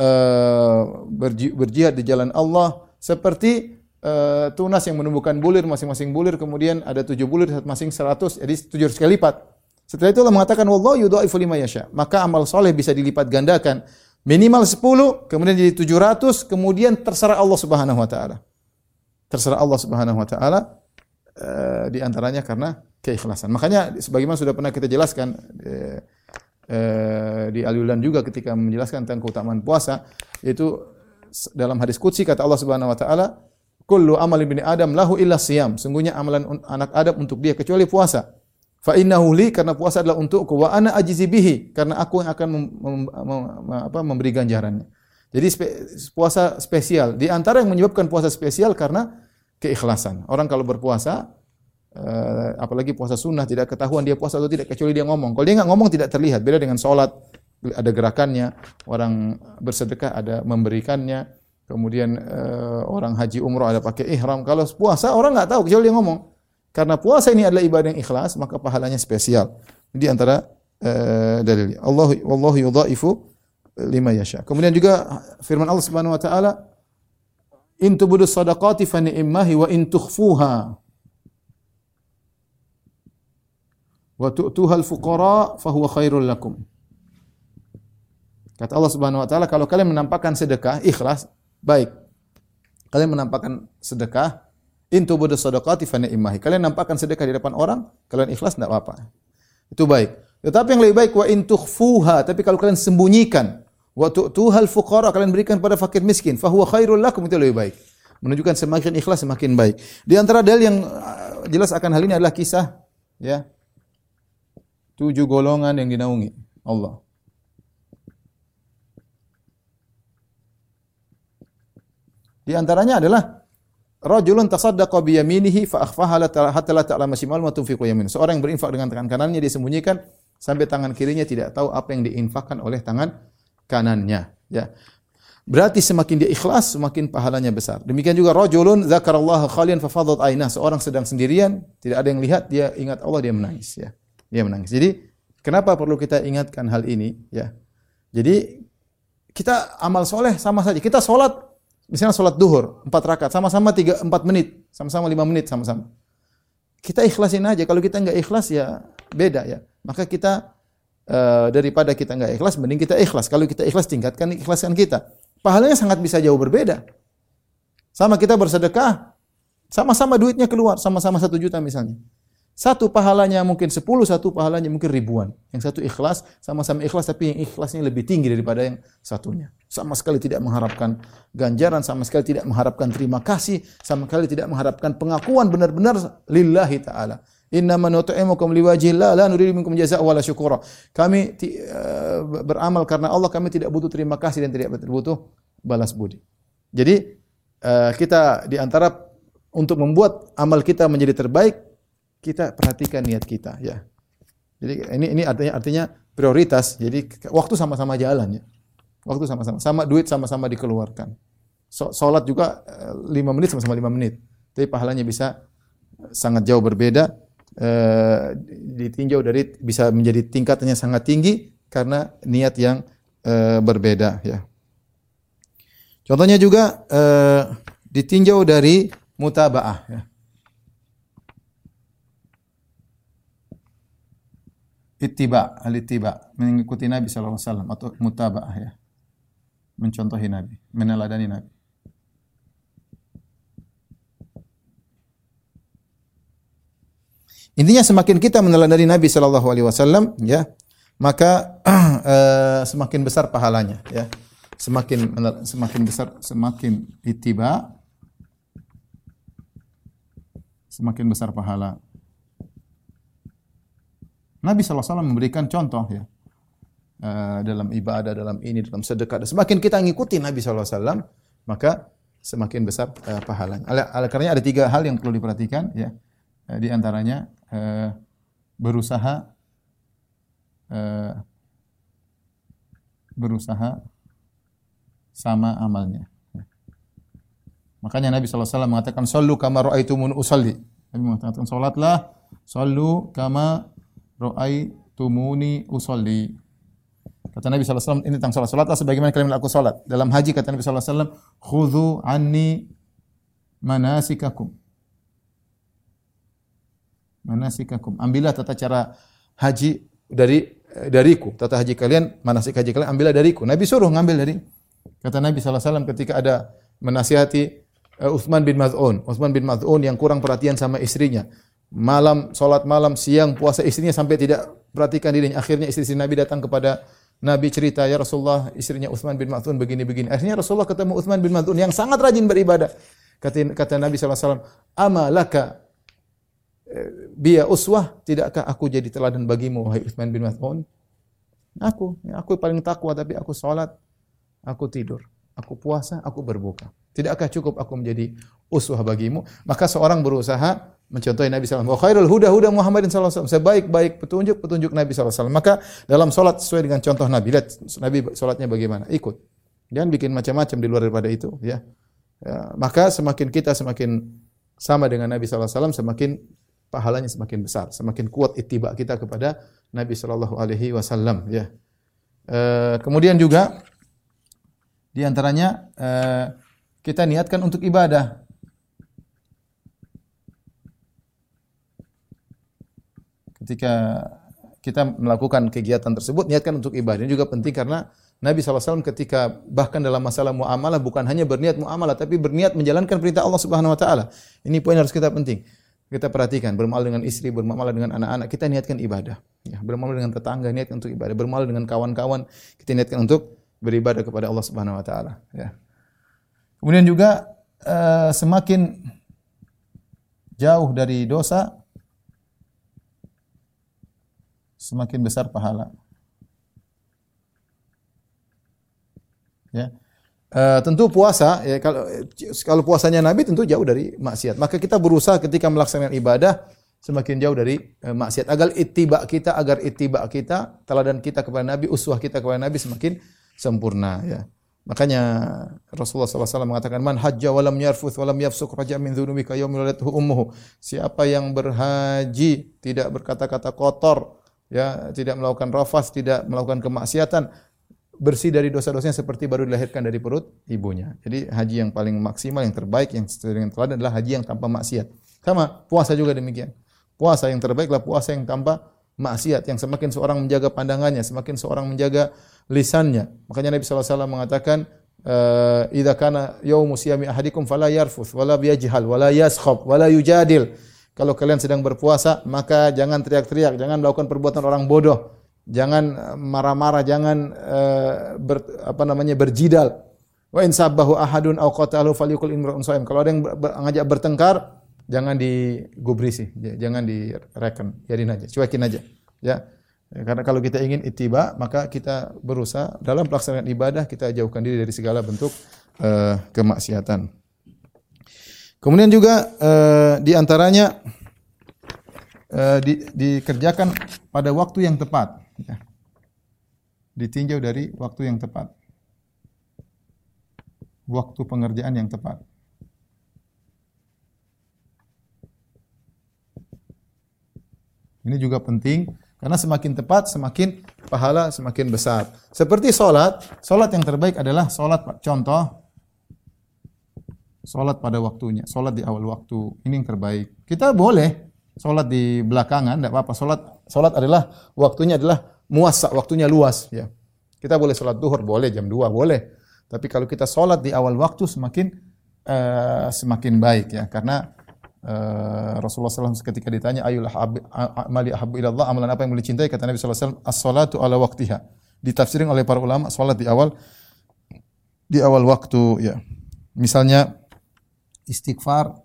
B: uh, berjihad di jalan Allah seperti uh, tunas yang menumbuhkan bulir masing-masing bulir kemudian ada tujuh bulir masing seratus jadi tujuh kali lipat. Setelah itu Allah mengatakan wallahu yudhaifu lima yasha. Maka amal soleh bisa dilipat gandakan Minimal 10, kemudian jadi 700, kemudian terserah Allah Subhanahu wa taala. Terserah Allah Subhanahu wa taala uh, di antaranya karena keikhlasan. Makanya sebagaimana sudah pernah kita jelaskan uh, uh, di Aliulan juga ketika menjelaskan tentang keutamaan puasa itu dalam hadis qudsi kata Allah Subhanahu wa taala, "Kullu amali bin Adam lahu illa siyam." Sungguhnya amalan anak Adam untuk dia kecuali puasa. Fa innahu li karena puasa adalah untukku wa ana ajizi bihi karena aku yang akan mem, mem, mem, apa, memberi ganjarannya. Jadi spe, puasa spesial. Di antara yang menyebabkan puasa spesial karena keikhlasan. Orang kalau berpuasa uh, apalagi puasa sunnah tidak ketahuan dia puasa atau tidak kecuali dia ngomong. Kalau dia nggak ngomong tidak terlihat. Beda dengan sholat ada gerakannya. Orang bersedekah ada memberikannya. Kemudian uh, orang haji umroh ada pakai ihram. Kalau puasa orang nggak tahu kecuali dia ngomong. Karena puasa ini adalah ibadah yang ikhlas, maka pahalanya spesial. Di antara uh, dalil. Allah wallahu yudhaifu lima yasha. Kemudian juga firman Allah Subhanahu wa taala, "In tubudu sadaqati fa ni'mahi wa in tukhfuha wa tu'tuha al-fuqara fa huwa khairul lakum." Kata Allah Subhanahu wa taala, kalau kalian menampakkan sedekah ikhlas, baik. Kalian menampakkan sedekah Intu budu sadaqati fa ni'mahi. Kalian nampakkan sedekah di depan orang, kalian ikhlas tidak apa-apa. Itu baik. Tetapi yang lebih baik wa in tukhfuha, tapi kalau kalian sembunyikan, wa tu'tuhal fuqara, kalian berikan pada fakir miskin, fa huwa khairul lakum itu lebih baik. Menunjukkan semakin ikhlas semakin baik. Di antara dalil yang uh, jelas akan hal ini adalah kisah ya tujuh golongan yang dinaungi Allah. Di antaranya adalah Rajulun tasaddaqa bi yaminihi fa akhfaha hatta la ta'lama shimalu ma tunfiqu yamin. Seorang yang berinfak dengan tangan kanannya dia sembunyikan sampai tangan kirinya tidak tahu apa yang diinfakkan oleh tangan kanannya, ya. Berarti semakin dia ikhlas, semakin pahalanya besar. Demikian juga rajulun dzakarallaha khalian fafadat ainah. Seorang sedang sendirian, tidak ada yang lihat, dia ingat Allah, dia menangis ya. Dia menangis. Jadi, kenapa perlu kita ingatkan hal ini ya? Jadi kita amal soleh sama saja. Kita sholat, misalnya sholat duhur, empat rakaat, sama-sama tiga, empat menit, sama-sama lima menit, sama-sama. Kita ikhlasin aja. Kalau kita nggak ikhlas ya beda ya. Maka kita uh, daripada kita nggak ikhlas, mending kita ikhlas. Kalau kita ikhlas, tingkatkan ikhlasan kita pahalanya sangat bisa jauh berbeda. Sama kita bersedekah, sama-sama duitnya keluar, sama-sama satu juta misalnya. Satu pahalanya mungkin sepuluh, satu pahalanya mungkin ribuan. Yang satu ikhlas, sama-sama ikhlas, tapi yang ikhlasnya lebih tinggi daripada yang satunya. Sama sekali tidak mengharapkan ganjaran, sama sekali tidak mengharapkan terima kasih, sama sekali tidak mengharapkan pengakuan benar-benar lillahi ta'ala. Inna man nut'imukum liwajhillah la nuridu minkum jazaa'a wala syukura. Kami uh, beramal karena Allah, kami tidak butuh terima kasih dan tidak butuh balas budi. Jadi uh, kita di antara untuk membuat amal kita menjadi terbaik, kita perhatikan niat kita ya. Jadi ini ini artinya artinya prioritas. Jadi waktu sama-sama jalan ya. Waktu sama-sama sama duit sama-sama dikeluarkan. So, juga 5 eh, menit sama-sama 5 menit. Tapi pahalanya bisa sangat jauh berbeda eh, ditinjau dari bisa menjadi tingkatannya sangat tinggi karena niat yang eh, berbeda ya. Contohnya juga eh, ditinjau dari mutabaah ya. Ittiba, al-ittiba, mengikuti Nabi sallallahu alaihi wasallam atau mutabaah ya. Mencontohi Nabi, meneladani Nabi. Intinya semakin kita meneladani Nabi sallallahu alaihi wasallam ya, maka uh, semakin besar pahalanya ya. Semakin semakin besar semakin ittiba semakin besar pahala. Nabi SAW memberikan contoh ya uh, dalam ibadah, dalam ini, dalam sedekah. Semakin kita ngikuti Nabi SAW, maka semakin besar uh, pahalanya. Oleh karena ada tiga hal yang perlu diperhatikan ya. Uh, di antaranya berusaha berusaha sama amalnya. Makanya Nabi SAW mengatakan, Sallu kama ra'aitumun usalli. Nabi mengatakan, Salatlah, Sallu kama ra'aitumuni usalli. Kata Nabi SAW, ini tentang salat. Salatlah sebagaimana kalian aku salat. Dalam haji kata Nabi SAW, Khudhu anni manasikakum manasikakum. Ambillah tata cara haji dari dariku. Tata haji kalian, manasik haji kalian ambillah dariku. Nabi suruh ngambil dari kata Nabi SAW ketika ada menasihati uh, Uthman bin Maz'un. Uthman bin Maz'un yang kurang perhatian sama istrinya. Malam, solat malam, siang, puasa istrinya sampai tidak perhatikan dirinya. Akhirnya istri-istri Nabi datang kepada Nabi cerita, ya Rasulullah, istrinya Uthman bin Maz'un begini-begini. Akhirnya Rasulullah ketemu Uthman bin Maz'un yang sangat rajin beribadah. Kata, kata Nabi SAW, Ama laka biya uswah, tidakkah aku jadi teladan bagimu wahai Utsman bin Mas'ud? Aku, ya, aku paling takwa tapi aku salat, aku tidur, aku puasa, aku berbuka. Tidakkah cukup aku menjadi uswah bagimu? Maka seorang berusaha mencontohi Nabi SAW. Wa khairul huda huda Muhammadin SAW. Sebaik-baik petunjuk petunjuk Nabi SAW. Maka dalam solat sesuai dengan contoh Nabi. Lihat Nabi solatnya bagaimana. Ikut. Jangan bikin macam-macam di luar daripada itu. Ya. ya. Maka semakin kita semakin sama dengan Nabi SAW, semakin pahalanya semakin besar, semakin kuat ittiba kita kepada Nabi wasallam ya. E, kemudian juga di antaranya e, kita niatkan untuk ibadah. Ketika kita melakukan kegiatan tersebut, niatkan untuk ibadah. Ini juga penting karena Nabi SAW ketika bahkan dalam masalah muamalah bukan hanya berniat muamalah, tapi berniat menjalankan perintah Allah Subhanahu Wa Taala. Ini poin harus kita penting. Kita perhatikan bermuamalah dengan istri, bermuamalah dengan anak-anak, kita niatkan ibadah. Ya, bermuamalah dengan tetangga niatkan untuk ibadah, bermuamalah dengan kawan-kawan, kita niatkan untuk beribadah kepada Allah Subhanahu wa taala, ya. Kemudian juga uh, semakin jauh dari dosa semakin besar pahala. Ya. Uh, tentu puasa ya kalau kalau puasanya Nabi tentu jauh dari maksiat. Maka kita berusaha ketika melaksanakan ibadah semakin jauh dari uh, maksiat agar ittiba kita agar ittiba kita teladan kita kepada Nabi, uswah kita kepada Nabi semakin sempurna ya. Makanya Rasulullah SAW mengatakan man hajja walam yarfuth walam yafsuk raja min dhunubi ka yaumil. Siapa yang berhaji tidak berkata-kata kotor, ya, tidak melakukan rafas, tidak melakukan kemaksiatan, bersih dari dosa-dosanya seperti baru dilahirkan dari perut ibunya. Jadi haji yang paling maksimal, yang terbaik, yang sesuai dengan teladan adalah haji yang tanpa maksiat. Sama puasa juga demikian. Puasa yang terbaik adalah puasa yang tanpa maksiat yang semakin seorang menjaga pandangannya, semakin seorang menjaga lisannya. Makanya Nabi SAW mengatakan, uh, "Idza kana yaumu siyami ahadikum fala yarfuth wala yajhal wala yaskhab wala yujadil." Kalau kalian sedang berpuasa, maka jangan teriak-teriak, jangan melakukan perbuatan orang bodoh, jangan eh, marah-marah, jangan uh, ber, apa namanya berjidal. Wa in sabbahu ahadun aw qatalahu falyakul imra'un Kalau ada yang ngajak bertengkar, jangan digubrisi, jangan direken, biarin aja, cuekin aja. Ya. Karena kalau kita ingin ittiba, maka kita berusaha dalam pelaksanaan ibadah kita jauhkan diri dari segala bentuk uh, kemaksiatan. Kemudian juga uh, di antaranya uh, di, dikerjakan pada waktu yang tepat. Ya. Ditinjau dari waktu yang tepat. Waktu pengerjaan yang tepat. Ini juga penting karena semakin tepat semakin pahala semakin besar. Seperti solat, solat yang terbaik adalah solat contoh solat pada waktunya, solat di awal waktu. Ini yang terbaik. Kita boleh solat di belakangan, tidak apa-apa. Solat solat adalah waktunya adalah muasa, waktunya luas. Ya, kita boleh solat duhur, boleh jam 2, boleh. Tapi kalau kita solat di awal waktu semakin uh, semakin baik ya, karena Uh, Rasulullah SAW ketika ditanya ayul amali ahabbu ila Allah amalan apa yang boleh cintai kata Nabi SAW as-salatu ala waktiha ditafsirin oleh para ulama salat di awal di awal waktu ya misalnya istighfar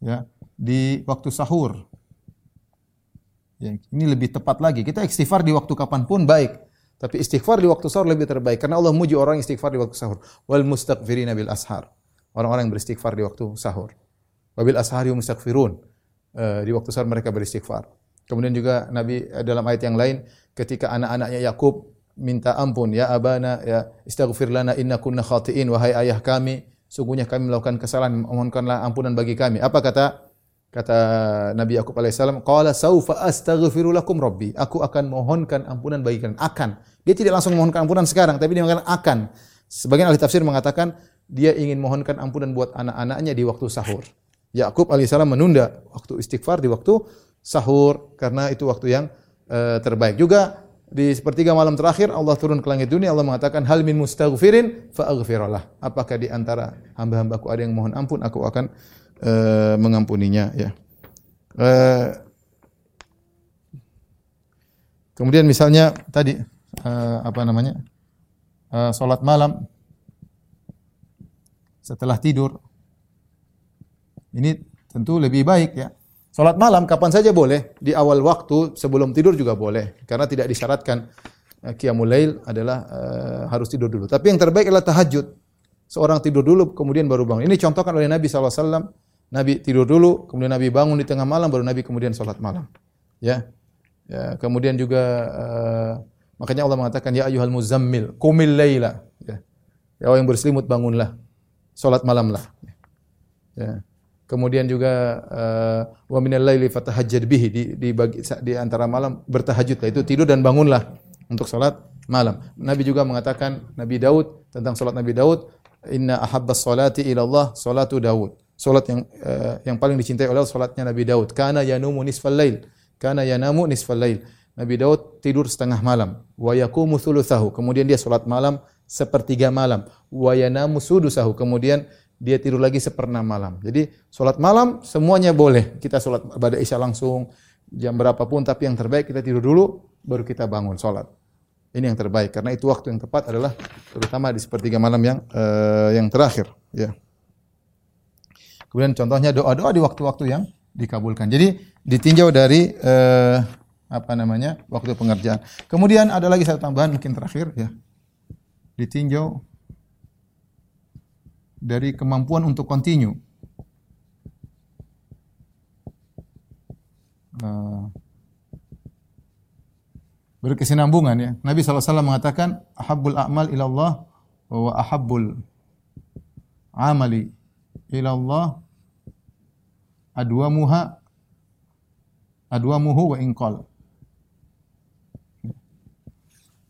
B: ya di waktu sahur. Ya ini lebih tepat lagi. Kita istighfar di waktu kapan pun baik tapi istighfar di waktu sahur lebih terbaik. Karena Allah muji orang istighfar di waktu sahur. Wal mustaghfirina bil ashar. Orang-orang yang beristighfar di waktu sahur. Wabil ashari mustaghfirun. Uh, di waktu sahur mereka beristighfar. Kemudian juga Nabi uh, dalam ayat yang lain ketika anak-anaknya Yakub minta ampun ya abana ya istaghfir lana inna kunna khati'in. Wahai ayah kami sungguhnya kami melakukan kesalahan mohonkanlah ampunan bagi kami. Apa kata kata Nabi Yakub alaihissalam qala saufa astaghfiru lakum rabbi. Aku akan mohonkan ampunan bagi kalian. Akan. Dia tidak langsung mohonkan ampunan sekarang tapi dia mengatakan akan. Sebagian ahli tafsir mengatakan dia ingin mohonkan ampunan buat anak-anaknya di waktu sahur. Yakub alaihissalam menunda waktu istighfar di waktu sahur karena itu waktu yang uh, terbaik. Juga di sepertiga malam terakhir Allah turun ke langit dunia Allah mengatakan hal min mustaghfirin fa aghfirullah. Apakah di antara hamba-hambaku ada yang mohon ampun aku akan uh, mengampuninya ya. Uh, kemudian misalnya tadi uh, apa namanya? Uh, salat malam setelah tidur ini tentu lebih baik ya. Salat malam kapan saja boleh, di awal waktu sebelum tidur juga boleh karena tidak disyaratkan uh, qiyamul lail adalah uh, harus tidur dulu. Tapi yang terbaik adalah tahajud. Seorang tidur dulu kemudian baru bangun. Ini contohkan oleh Nabi SAW. Nabi tidur dulu, kemudian Nabi bangun di tengah malam, baru Nabi kemudian salat malam. Ya. ya kemudian juga uh, makanya Allah mengatakan ya ayyuhal muzammil qumil laila. Ya. Ya yang berselimut bangunlah. Salat malamlah. Ya. Kemudian juga uh, wa minal laili fatahajjad bihi di di bagi, di antara malam bertahajudlah itu tidur dan bangunlah untuk salat malam. Nabi juga mengatakan Nabi Daud tentang salat Nabi Daud, inna ahabbas salati ila Allah salatu Daud. Salat yang uh, yang paling dicintai oleh Allah salatnya Nabi Daud. Kana yanumu nisfal lail. Kana yanamu nisfal lail. Nabi Daud tidur setengah malam. Wa yaqumu. Kemudian dia salat malam sepertiga malam. Wa yanamu sudusahu. Kemudian dia tidur lagi seperempat malam. Jadi sholat malam semuanya boleh. Kita sholat pada isya langsung jam berapapun, tapi yang terbaik kita tidur dulu, baru kita bangun sholat. Ini yang terbaik karena itu waktu yang tepat adalah terutama di sepertiga malam yang uh, yang terakhir. Ya. Kemudian contohnya doa-doa di waktu-waktu yang dikabulkan. Jadi ditinjau dari uh, apa namanya waktu pengerjaan. Kemudian ada lagi satu tambahan mungkin terakhir ya. Ditinjau dari kemampuan untuk continue. Uh, berkesinambungan ya. Nabi SAW mengatakan ahabbul a'mal ilallah wa ahabbul amali ilallah adwamuha adwamuhu wa inqal.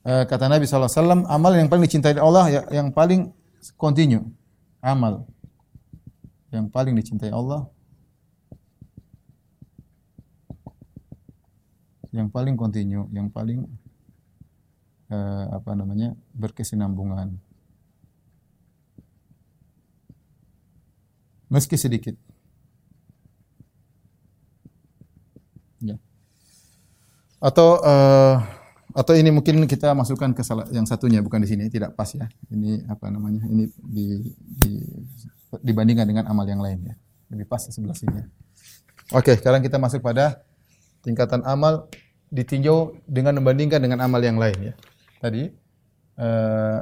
B: Eh, kata Nabi SAW, amal yang paling dicintai Allah ya, yang paling continue. Amal yang paling dicintai Allah yang paling continue, yang paling uh, apa namanya? berkesinambungan. Meski sedikit. Ya. Atau uh, atau ini mungkin kita masukkan ke salah yang satunya bukan di sini tidak pas ya. Ini apa namanya? Ini di, di dibandingkan dengan amal yang lain ya. Lebih pas di sebelah sini. Oke, sekarang kita masuk pada tingkatan amal ditinjau dengan membandingkan dengan amal yang lain ya. Tadi uh,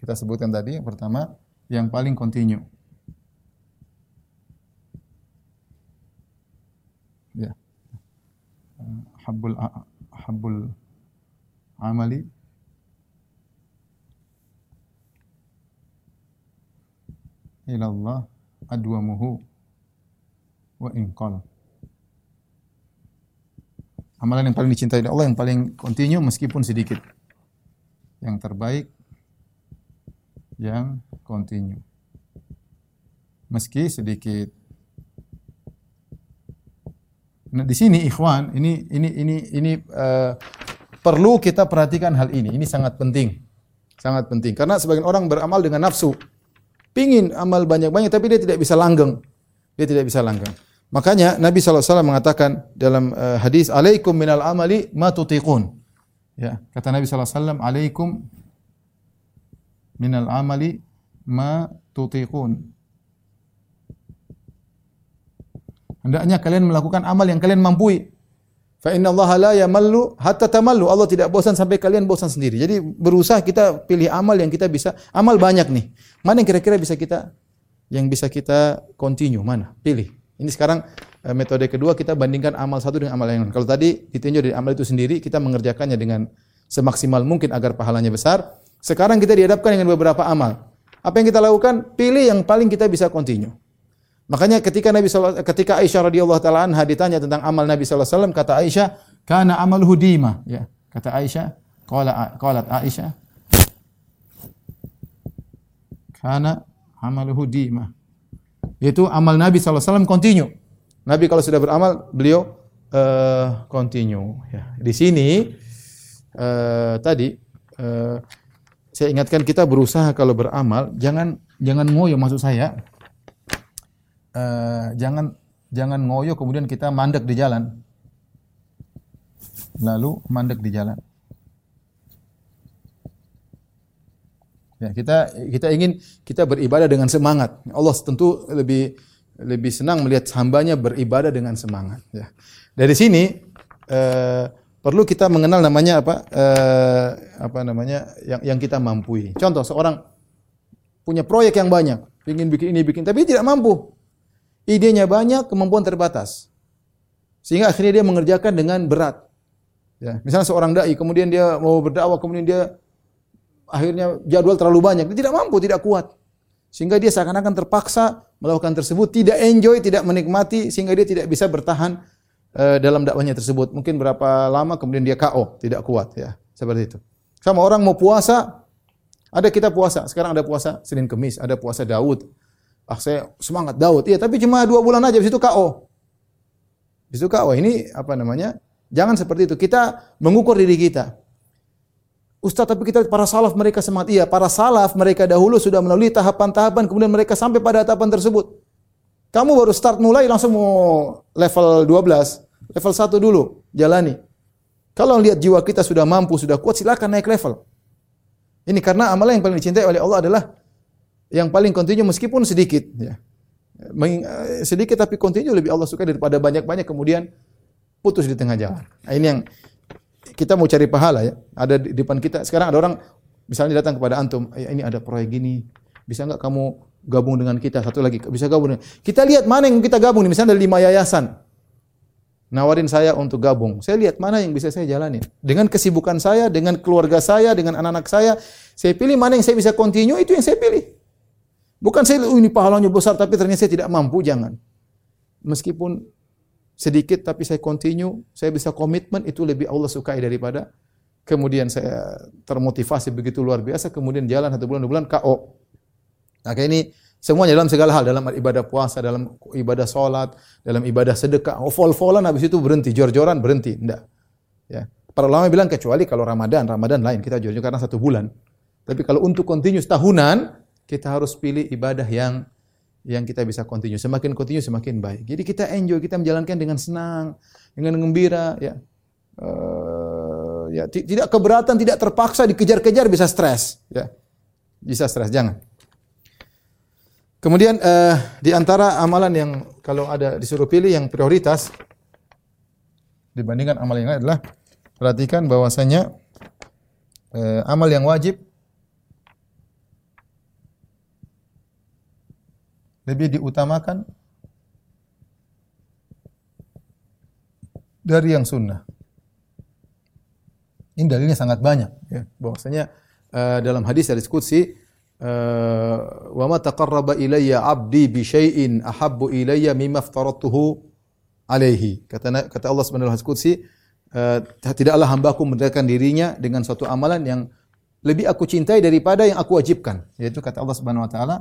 B: kita sebutkan tadi yang pertama yang paling kontinu. Ya. Uh, habbul habbul amali ila Allah adwamuhu wa inqal. Amalan yang paling dicintai oleh Allah yang paling kontinu meskipun sedikit. Yang terbaik yang kontinu. Meski sedikit. Nah, di sini ikhwan, ini ini ini ini uh, perlu kita perhatikan hal ini. Ini sangat penting. Sangat penting karena sebagian orang beramal dengan nafsu. Pingin amal banyak-banyak tapi dia tidak bisa langgeng. Dia tidak bisa langgeng. Makanya Nabi SAW mengatakan dalam uh, hadis, Alaikum minal amali ma tutiqun. Ya, kata Nabi SAW, Alaikum minal amali ma tutiqun. Hendaknya kalian melakukan amal yang kalian mampu. Fa inna Allah la yamallu hatta tamallu. Allah tidak bosan sampai kalian bosan sendiri. Jadi berusaha kita pilih amal yang kita bisa. Amal banyak nih. Mana yang kira-kira bisa kita yang bisa kita continue? Mana? Pilih. Ini sekarang eh, metode kedua kita bandingkan amal satu dengan amal yang lain. Kalau tadi ditinjau dari amal itu sendiri, kita mengerjakannya dengan semaksimal mungkin agar pahalanya besar. Sekarang kita dihadapkan dengan beberapa amal. Apa yang kita lakukan? Pilih yang paling kita bisa continue. Makanya ketika Nabi SAW, ketika Aisyah radhiyallahu taala anha ditanya tentang amal Nabi SAW, kata Aisyah, "Kana amal hudima." Ya, kata Aisyah, qala qalat Aisyah, "Kana amal hudima." Itu amal Nabi SAW continue. Nabi kalau sudah beramal, beliau uh, continue. Ya. Di sini uh, tadi uh, saya ingatkan kita berusaha kalau beramal jangan jangan ngoyo maksud saya. Uh, jangan jangan ngoyo kemudian kita mandek di jalan. Lalu mandek di jalan. Ya, kita kita ingin kita beribadah dengan semangat. Allah tentu lebih lebih senang melihat hambanya beribadah dengan semangat. Ya. Dari sini eh, perlu kita mengenal namanya apa eh, apa namanya yang yang kita mampu. Contoh seorang punya proyek yang banyak, ingin bikin ini bikin, tapi tidak mampu. Idenya banyak, kemampuan terbatas. Sehingga akhirnya dia mengerjakan dengan berat. Ya, misalnya seorang dai, kemudian dia mau berdakwah, kemudian dia akhirnya jadwal terlalu banyak, dia tidak mampu, tidak kuat. Sehingga dia seakan-akan terpaksa melakukan tersebut, tidak enjoy, tidak menikmati, sehingga dia tidak bisa bertahan uh, dalam dakwahnya tersebut. Mungkin berapa lama kemudian dia KO, tidak kuat ya. Seperti itu. Sama orang mau puasa, ada kita puasa, sekarang ada puasa Senin Kemis, ada puasa Daud. Ah saya semangat Daud, iya tapi cuma dua bulan aja, habis itu KO. Habis itu KO, ini apa namanya? Jangan seperti itu. Kita mengukur diri kita. Ustaz, tapi kita para salaf mereka semangat. Iya, para salaf mereka dahulu sudah melalui tahapan-tahapan, kemudian mereka sampai pada tahapan tersebut. Kamu baru start mulai langsung mau level 12, level 1 dulu, jalani. Kalau lihat jiwa kita sudah mampu, sudah kuat, silakan naik level. Ini karena amalan yang paling dicintai oleh Allah adalah yang paling kontinu meskipun sedikit. Ya. Sedikit tapi kontinu lebih Allah suka daripada banyak-banyak kemudian putus di tengah jalan. Nah, ini yang kita mau cari pahala ya, ada di depan kita. Sekarang ada orang misalnya datang kepada antum, ya ini ada proyek gini, bisa nggak kamu gabung dengan kita? Satu lagi, bisa gabung dengan. Kita lihat mana yang kita gabung misalnya ada lima yayasan. nawarin saya untuk gabung. Saya lihat mana yang bisa saya jalani. Dengan kesibukan saya, dengan keluarga saya, dengan anak-anak saya, saya pilih mana yang saya bisa continue, itu yang saya pilih. Bukan saya, oh, ini pahalanya besar, tapi ternyata saya tidak mampu, jangan. Meskipun sedikit, tapi saya continue, saya bisa komitmen, itu lebih Allah sukai daripada kemudian saya termotivasi begitu luar biasa, kemudian jalan satu bulan, dua bulan, KO. Maka ini semuanya dalam segala hal, dalam ibadah puasa, dalam ibadah sholat, dalam ibadah sedekah. Oh, fol-folan habis itu berhenti, jor-joran berhenti. Tidak. Ya. Para ulama bilang kecuali kalau Ramadan, Ramadan lain, kita jor karena satu bulan. Tapi kalau untuk continue tahunan, kita harus pilih ibadah yang yang kita bisa continue. Semakin continue semakin baik. Jadi kita enjoy, kita menjalankan dengan senang, dengan gembira, ya. Uh, ya tidak keberatan, tidak terpaksa dikejar-kejar bisa stres, ya. Bisa stres, jangan. Kemudian uh, di antara amalan yang kalau ada disuruh pilih yang prioritas dibandingkan amal yang lain adalah perhatikan bahwasanya uh, amal yang wajib lebih diutamakan dari yang sunnah. Ini dalilnya sangat banyak ya bahwasanya uh, dalam hadis dari Qudsi Eh, wa ma taqarraba ilayya 'abdi bi syai'in ahabbu ilayya mimma aftaratuhu alaihi. Kata kata Allah Subhanahu wa taala uh, tidaklah hambaku mendekatkan dirinya dengan suatu amalan yang lebih aku cintai daripada yang aku wajibkan. Yaitu kata Allah Subhanahu wa taala,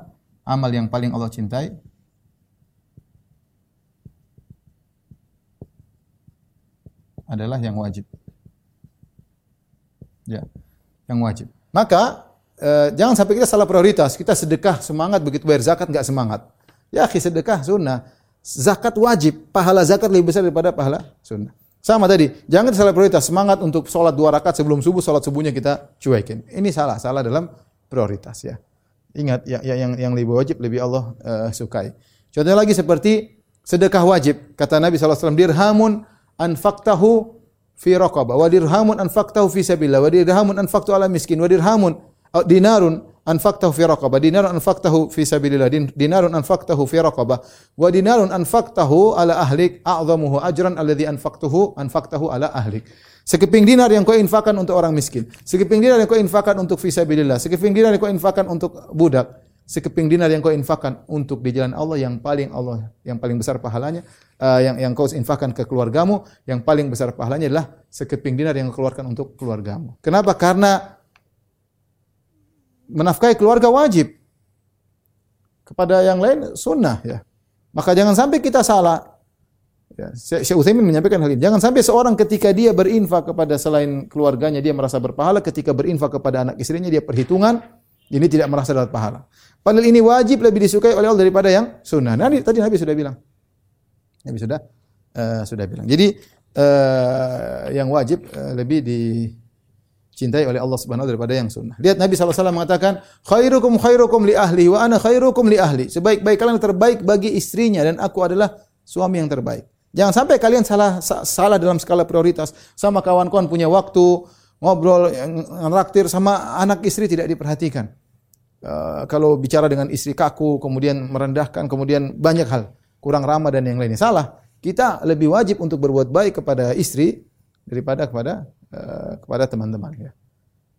B: amal yang paling Allah cintai adalah yang wajib. Ya, yang wajib. Maka uh, jangan sampai kita salah prioritas. Kita sedekah semangat begitu bayar zakat nggak semangat. Ya, sedekah sunnah. Zakat wajib, pahala zakat lebih besar daripada pahala sunnah. Sama tadi, jangan salah prioritas. Semangat untuk sholat dua rakaat sebelum subuh, sholat subuhnya kita cuekin. Ini salah, salah dalam prioritas ya. Ingat, ya, ya, yang yang lebih wajib lebih Allah uh, sukai. Contohnya lagi seperti sedekah wajib. Kata Nabi SAW, dirhamun anfaktahu fi raqabah, wa dirhamun anfaktahu fi sabilillah, wa dirhamun anfaktu ala miskin, wa dirhamun Oh, dinarun anfaqtahu fi raqabah dinarun anfaqtahu fi sabilillah dinarun anfaqtahu fi raqabah wa dinarun anfaqtahu ala ahlik a'zamuhu ajran alladhi anfaqtahu anfaqtahu ala ahlik sekeping dinar yang kau infakkan untuk orang miskin sekeping dinar yang kau infakkan untuk fi sabilillah sekeping dinar yang kau infakkan untuk budak sekeping dinar yang kau infakkan untuk di jalan Allah yang paling Allah yang paling besar pahalanya uh, yang yang kau infakkan ke keluargamu yang paling besar pahalanya adalah sekeping dinar yang kau keluarkan untuk keluargamu kenapa karena menafkahi keluarga wajib. Kepada yang lain sunnah ya. Maka jangan sampai kita salah. Ya, Syekh Utsaimin menyampaikan hal ini. Jangan sampai seorang ketika dia berinfak kepada selain keluarganya dia merasa berpahala, ketika berinfak kepada anak istrinya dia perhitungan ini tidak merasa dapat pahala. Padahal ini wajib lebih disukai oleh Allah daripada yang sunnah. Nah, tadi Nabi sudah bilang. Nabi sudah uh, sudah bilang. Jadi uh, yang wajib uh, lebih di cintai oleh Allah Subhanahu daripada yang sunnah. Lihat Nabi SAW mengatakan, "Khairukum khairukum li ahli wa ana khairukum li ahli." Sebaik-baik kalian terbaik bagi istrinya dan aku adalah suami yang terbaik. Jangan sampai kalian salah salah dalam skala prioritas. Sama kawan-kawan punya waktu ngobrol ngeraktir sama anak istri tidak diperhatikan. Uh, kalau bicara dengan istri kaku, kemudian merendahkan, kemudian banyak hal kurang ramah dan yang lainnya salah. Kita lebih wajib untuk berbuat baik kepada istri daripada kepada uh, kepada teman-teman ya.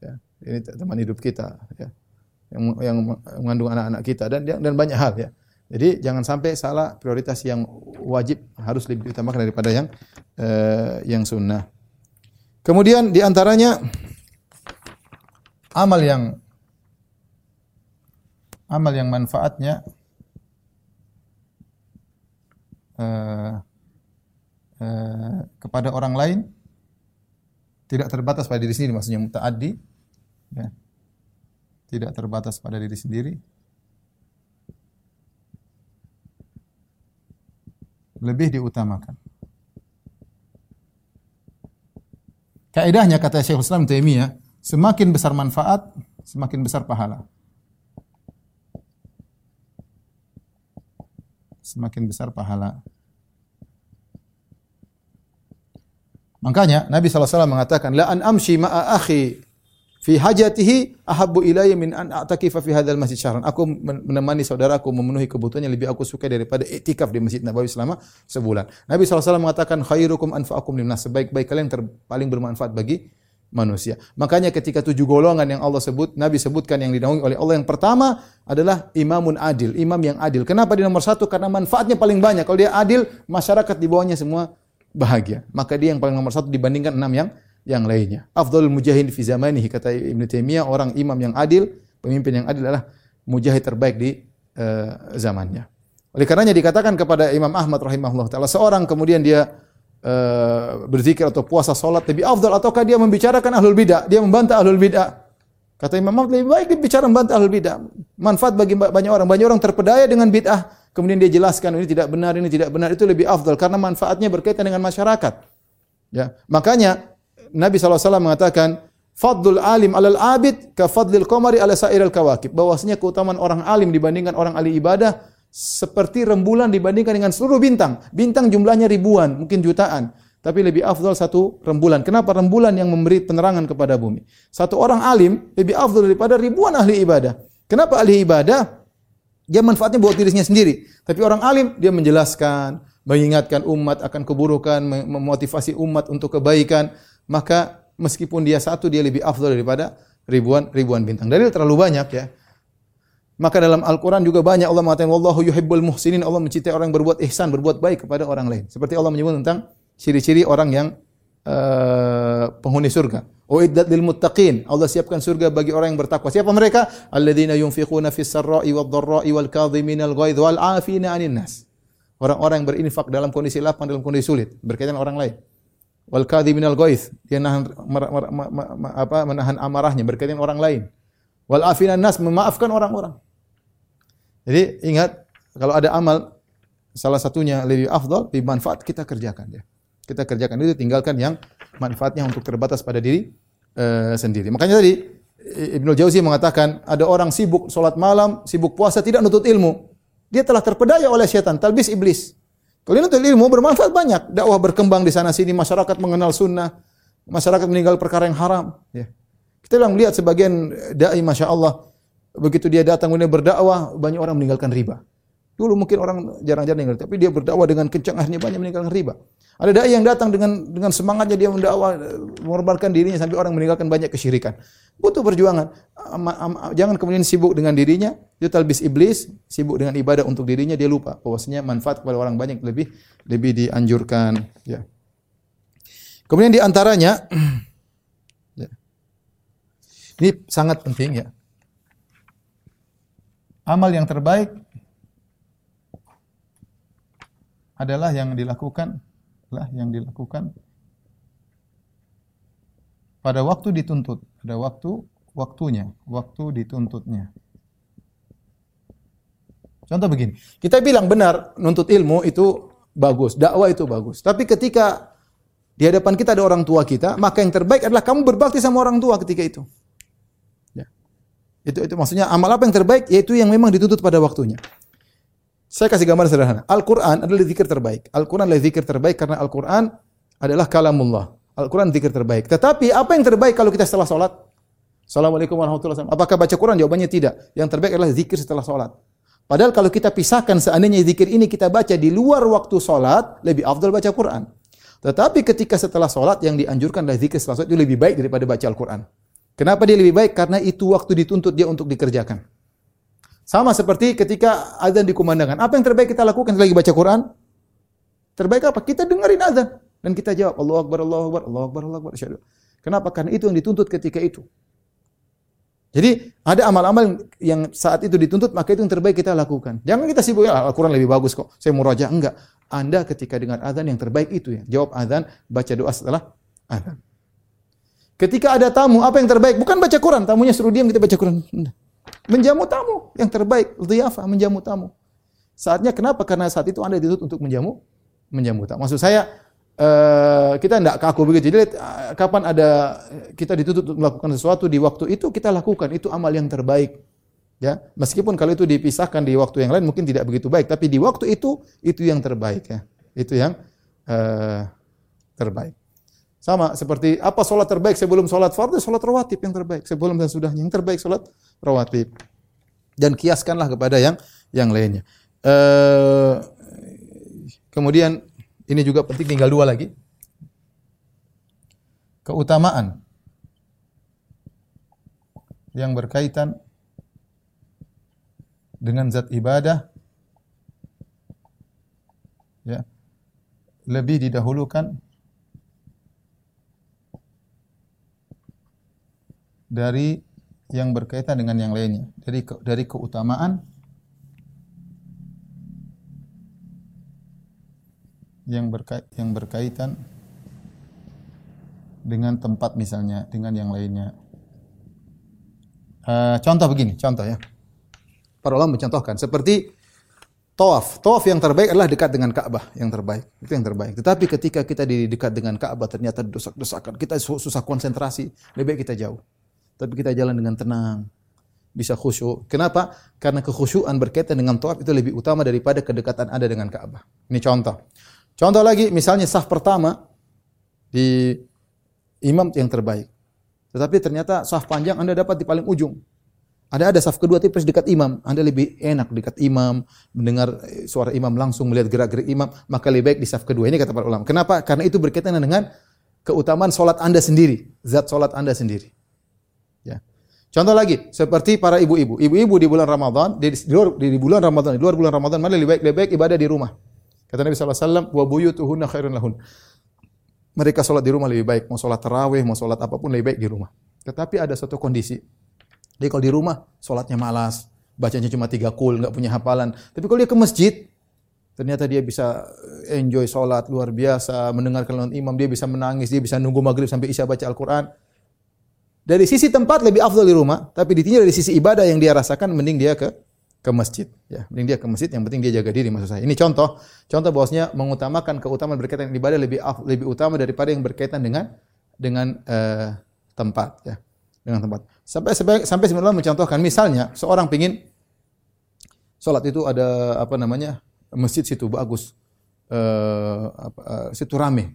B: ya. Ini teman hidup kita ya. Yang yang mengandung anak-anak kita dan dan banyak hal ya. Jadi jangan sampai salah prioritas yang wajib harus lebih diutamakan daripada yang uh, yang sunnah. Kemudian di antaranya amal yang amal yang manfaatnya uh, uh, kepada orang lain tidak terbatas pada diri sendiri maksudnya mutaaddi ya. tidak terbatas pada diri sendiri lebih diutamakan. Kaidahnya kata Syekh Islam Taimiyah semakin besar manfaat semakin besar pahala. Semakin besar pahala. Makanya Nabi SAW mengatakan, La an amshi ma'a fi hajatihi ahabbu ilayya min an a'takifa fi hadzal masjid syahran. Aku menemani saudaraku memenuhi kebutuhannya lebih aku suka daripada iktikaf di Masjid Nabawi selama sebulan. Nabi SAW mengatakan khairukum anfa'akum linnas. Sebaik-baik kalian yang paling bermanfaat bagi manusia. Makanya ketika tujuh golongan yang Allah sebut, Nabi sebutkan yang dinaungi oleh Allah yang pertama adalah imamun adil, imam yang adil. Kenapa di nomor satu? Karena manfaatnya paling banyak. Kalau dia adil, masyarakat di bawahnya semua bahagia. Maka dia yang paling nomor satu dibandingkan enam yang yang lainnya. Afdalul mujahid fi zamanihi kata Ibn Taimiyah orang imam yang adil, pemimpin yang adil adalah mujahid terbaik di uh, zamannya. Oleh karenanya dikatakan kepada Imam Ahmad rahimahullah taala seorang kemudian dia uh, berzikir atau puasa salat lebih afdal ataukah dia membicarakan ahlul bidah, dia membantah ahlul bidah. Kata Imam Ahmad lebih baik dia bicara membantah ahlul bidah. Manfaat bagi banyak orang. Banyak orang terpedaya dengan bid'ah. Kemudian dia jelaskan ini tidak benar, ini tidak benar. Itu lebih afdal karena manfaatnya berkaitan dengan masyarakat. Ya, makanya Nabi SAW mengatakan, Fadlul alim alal abid ka fadlil qamari ala sairil kawakib. Bahwasanya keutamaan orang alim dibandingkan orang ahli ibadah seperti rembulan dibandingkan dengan seluruh bintang. Bintang jumlahnya ribuan, mungkin jutaan. Tapi lebih afdal satu rembulan. Kenapa rembulan yang memberi penerangan kepada bumi? Satu orang alim lebih afdal daripada ribuan ahli ibadah. Kenapa ahli ibadah? Dia manfaatnya buat dirinya sendiri. Tapi orang alim, dia menjelaskan, mengingatkan umat akan keburukan, memotivasi umat untuk kebaikan maka meskipun dia satu dia lebih afdal daripada ribuan ribuan bintang. Dalil terlalu banyak ya. Maka dalam Al-Quran juga banyak Allah mengatakan Wallahu yuhibbul muhsinin Allah mencintai orang yang berbuat ihsan, berbuat baik kepada orang lain. Seperti Allah menyebut tentang ciri-ciri orang yang uh, penghuni surga. Uiddat lil muttaqin. Allah siapkan surga bagi orang yang bertakwa. Siapa mereka? Alladzina yunfiquna fis sarra'i wad dharra'i wal kadhiminal ghaidh wal 'afina 'anil nas. Orang-orang yang berinfak dalam kondisi lapang, dalam kondisi sulit, berkaitan orang lain wal kadhiminal ghaith. Dia nahan mar, ma, ma, apa menahan amarahnya berkaitan orang lain. Wal afinan nas memaafkan orang-orang. Jadi ingat kalau ada amal salah satunya lebih afdal lebih manfaat kita kerjakan ya kita kerjakan itu tinggalkan yang manfaatnya untuk terbatas pada diri uh, sendiri. Makanya tadi Ibnu Jauzi mengatakan ada orang sibuk salat malam, sibuk puasa tidak nutut ilmu. Dia telah terpedaya oleh setan, talbis iblis. Nuntut ilmu bermanfaat banyak. Dakwah berkembang di sana sini, masyarakat mengenal sunnah, masyarakat meninggal perkara yang haram. Ya. Kita bilang lihat sebagian dai, masya Allah, begitu dia datang kemudian berdakwah, banyak orang meninggalkan riba. Dulu mungkin orang jarang-jarang meninggal, tapi dia berdakwah dengan kencang, akhirnya banyak meninggalkan riba. Ada dai yang datang dengan dengan semangatnya dia mendakwah, mengorbankan dirinya sampai orang meninggalkan banyak kesyirikan. Butuh perjuangan. Jangan kemudian sibuk dengan dirinya, itu talbis iblis, sibuk dengan ibadah untuk dirinya dia lupa bahwasanya manfaat kepada orang banyak lebih lebih dianjurkan, ya. Kemudian di antaranya ya. Ini sangat penting ya. Amal yang terbaik adalah yang dilakukan lah yang dilakukan pada waktu dituntut, pada waktu waktunya, waktu dituntutnya. Contoh begini, kita bilang benar nuntut ilmu itu bagus, dakwah itu bagus. Tapi ketika di hadapan kita ada orang tua kita, maka yang terbaik adalah kamu berbakti sama orang tua ketika itu. Ya. Itu itu maksudnya amal apa yang terbaik yaitu yang memang dituntut pada waktunya. Saya kasih gambar sederhana. Al-Quran adalah zikir terbaik. Al-Quran adalah zikir terbaik karena Al-Quran adalah kalamullah. Al-Quran zikir terbaik. Tetapi apa yang terbaik kalau kita setelah sholat? Assalamualaikum warahmatullahi wabarakatuh. Apakah baca Quran? Jawabannya tidak. Yang terbaik adalah zikir setelah sholat. Padahal kalau kita pisahkan seandainya zikir ini kita baca di luar waktu sholat, lebih afdal baca Quran. Tetapi ketika setelah sholat yang dianjurkan adalah zikir setelah sholat itu lebih baik daripada baca Al-Quran. Kenapa dia lebih baik? Karena itu waktu dituntut dia untuk dikerjakan. Sama seperti ketika azan dikumandangkan. Apa yang terbaik kita lakukan lagi baca Quran? Terbaik apa? Kita dengerin azan dan kita jawab Allahu Akbar, Allahu Akbar, Allahu Akbar, Allahu Akbar. Kenapa? Karena itu yang dituntut ketika itu. Jadi ada amal-amal yang saat itu dituntut, maka itu yang terbaik kita lakukan. Jangan kita sibuk, ya, Al-Quran lebih bagus kok. Saya mau raja. Enggak. Anda ketika dengar azan yang terbaik itu ya. Jawab azan, baca doa setelah azan. Ketika ada tamu, apa yang terbaik? Bukan baca Quran. Tamunya suruh diam, kita baca Quran. Enggak. Menjamu tamu yang terbaik, dhiyafah menjamu tamu. Saatnya kenapa? Karena saat itu Anda dituntut untuk menjamu menjamu tamu. Maksud saya uh, kita tidak kaku begitu. Jadi uh, kapan ada kita dituntut untuk melakukan sesuatu di waktu itu kita lakukan itu amal yang terbaik. Ya, meskipun kalau itu dipisahkan di waktu yang lain mungkin tidak begitu baik, tapi di waktu itu itu yang terbaik ya. Itu yang uh, terbaik. Sama seperti apa sholat terbaik sebelum sholat fardu, sholat rawatib yang terbaik. Sebelum dan sudahnya yang terbaik sholat rawatib. Dan kiaskanlah kepada yang yang lainnya. Uh, kemudian ini juga penting tinggal dua lagi. Keutamaan yang berkaitan dengan zat ibadah ya lebih didahulukan dari yang berkaitan dengan yang lainnya. Dari dari keutamaan yang berkait yang berkaitan dengan tempat misalnya dengan yang lainnya. Uh, contoh begini, contoh ya. Para ulama mencontohkan seperti tawaf. Tawaf yang terbaik adalah dekat dengan Ka'bah yang terbaik. Itu yang terbaik. Tetapi ketika kita di dekat dengan Ka'bah ternyata desak-desakan, kita susah konsentrasi, lebih baik kita jauh tapi kita jalan dengan tenang, bisa khusyuk. Kenapa? Karena kekhusyuan berkaitan dengan tawaf itu lebih utama daripada kedekatan Anda dengan Ka'bah. Ini contoh. Contoh lagi, misalnya saf pertama di imam yang terbaik. Tetapi ternyata saf panjang Anda dapat di paling ujung. Ada ada saf kedua tipis dekat imam, Anda lebih enak dekat imam, mendengar suara imam langsung melihat gerak-gerik imam, maka lebih baik di saf kedua. Ini kata para ulama. Kenapa? Karena itu berkaitan dengan keutamaan solat Anda sendiri, zat solat Anda sendiri. Ya. Contoh lagi, seperti para ibu-ibu. Ibu-ibu di bulan Ramadan, di, di, luar, di, di bulan Ramadan, di luar bulan Ramadan, mana lebih baik? Lebih baik ibadah di rumah. Kata Nabi SAW, wa buyutuhunna khairun lahun. Mereka sholat di rumah lebih baik. Mau sholat tarawih, mau sholat apa pun lebih baik di rumah. Tetapi ada satu kondisi. Jadi kalau di rumah, sholatnya malas. Bacanya cuma tiga kul, nggak punya hafalan. Tapi kalau dia ke masjid, ternyata dia bisa enjoy sholat luar biasa, mendengarkan imam, dia bisa menangis, dia bisa nunggu maghrib sampai isya baca Al-Quran. Dari sisi tempat lebih afdal di rumah, tapi ditinjau dari sisi ibadah yang dia rasakan mending dia ke ke masjid. Ya mending dia ke masjid yang penting dia jaga diri maksud saya. Ini contoh contoh bahwasanya mengutamakan keutamaan berkaitan ibadah lebih lebih utama daripada yang berkaitan dengan dengan uh, tempat ya. Dengan tempat. Sampai sampai sampai sebenarnya mencontohkan misalnya seorang pingin sholat itu ada apa namanya masjid situ bagus uh, apa, uh, situ rame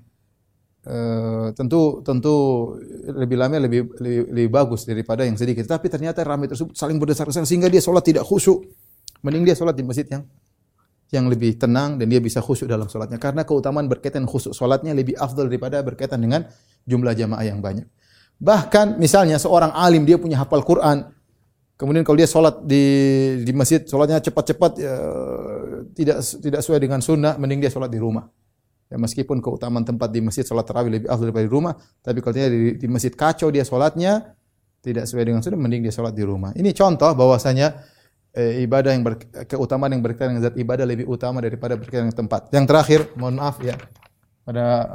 B: Uh, tentu tentu lebih lama lebih, lebih lebih bagus daripada yang sedikit. Tapi ternyata ramai tersebut saling berdesak-desakan sehingga dia sholat tidak khusyuk. Mending dia sholat di masjid yang yang lebih tenang dan dia bisa khusyuk dalam sholatnya. Karena keutamaan berkaitan khusyuk sholatnya lebih afdal daripada berkaitan dengan jumlah jamaah yang banyak. Bahkan misalnya seorang alim dia punya hafal Quran, kemudian kalau dia sholat di di masjid sholatnya cepat-cepat ya, tidak tidak sesuai dengan sunnah, mending dia sholat di rumah. Ya, meskipun keutamaan tempat di masjid sholat tarawih lebih afdal daripada di rumah, tapi kalau dia di, di masjid kacau dia sholatnya tidak sesuai dengan sunnah, mending dia sholat di rumah. Ini contoh bahwasanya eh, ibadah yang ber, keutamaan yang berkaitan dengan zat ibadah lebih utama daripada berkaitan dengan tempat. Yang terakhir, mohon maaf ya pada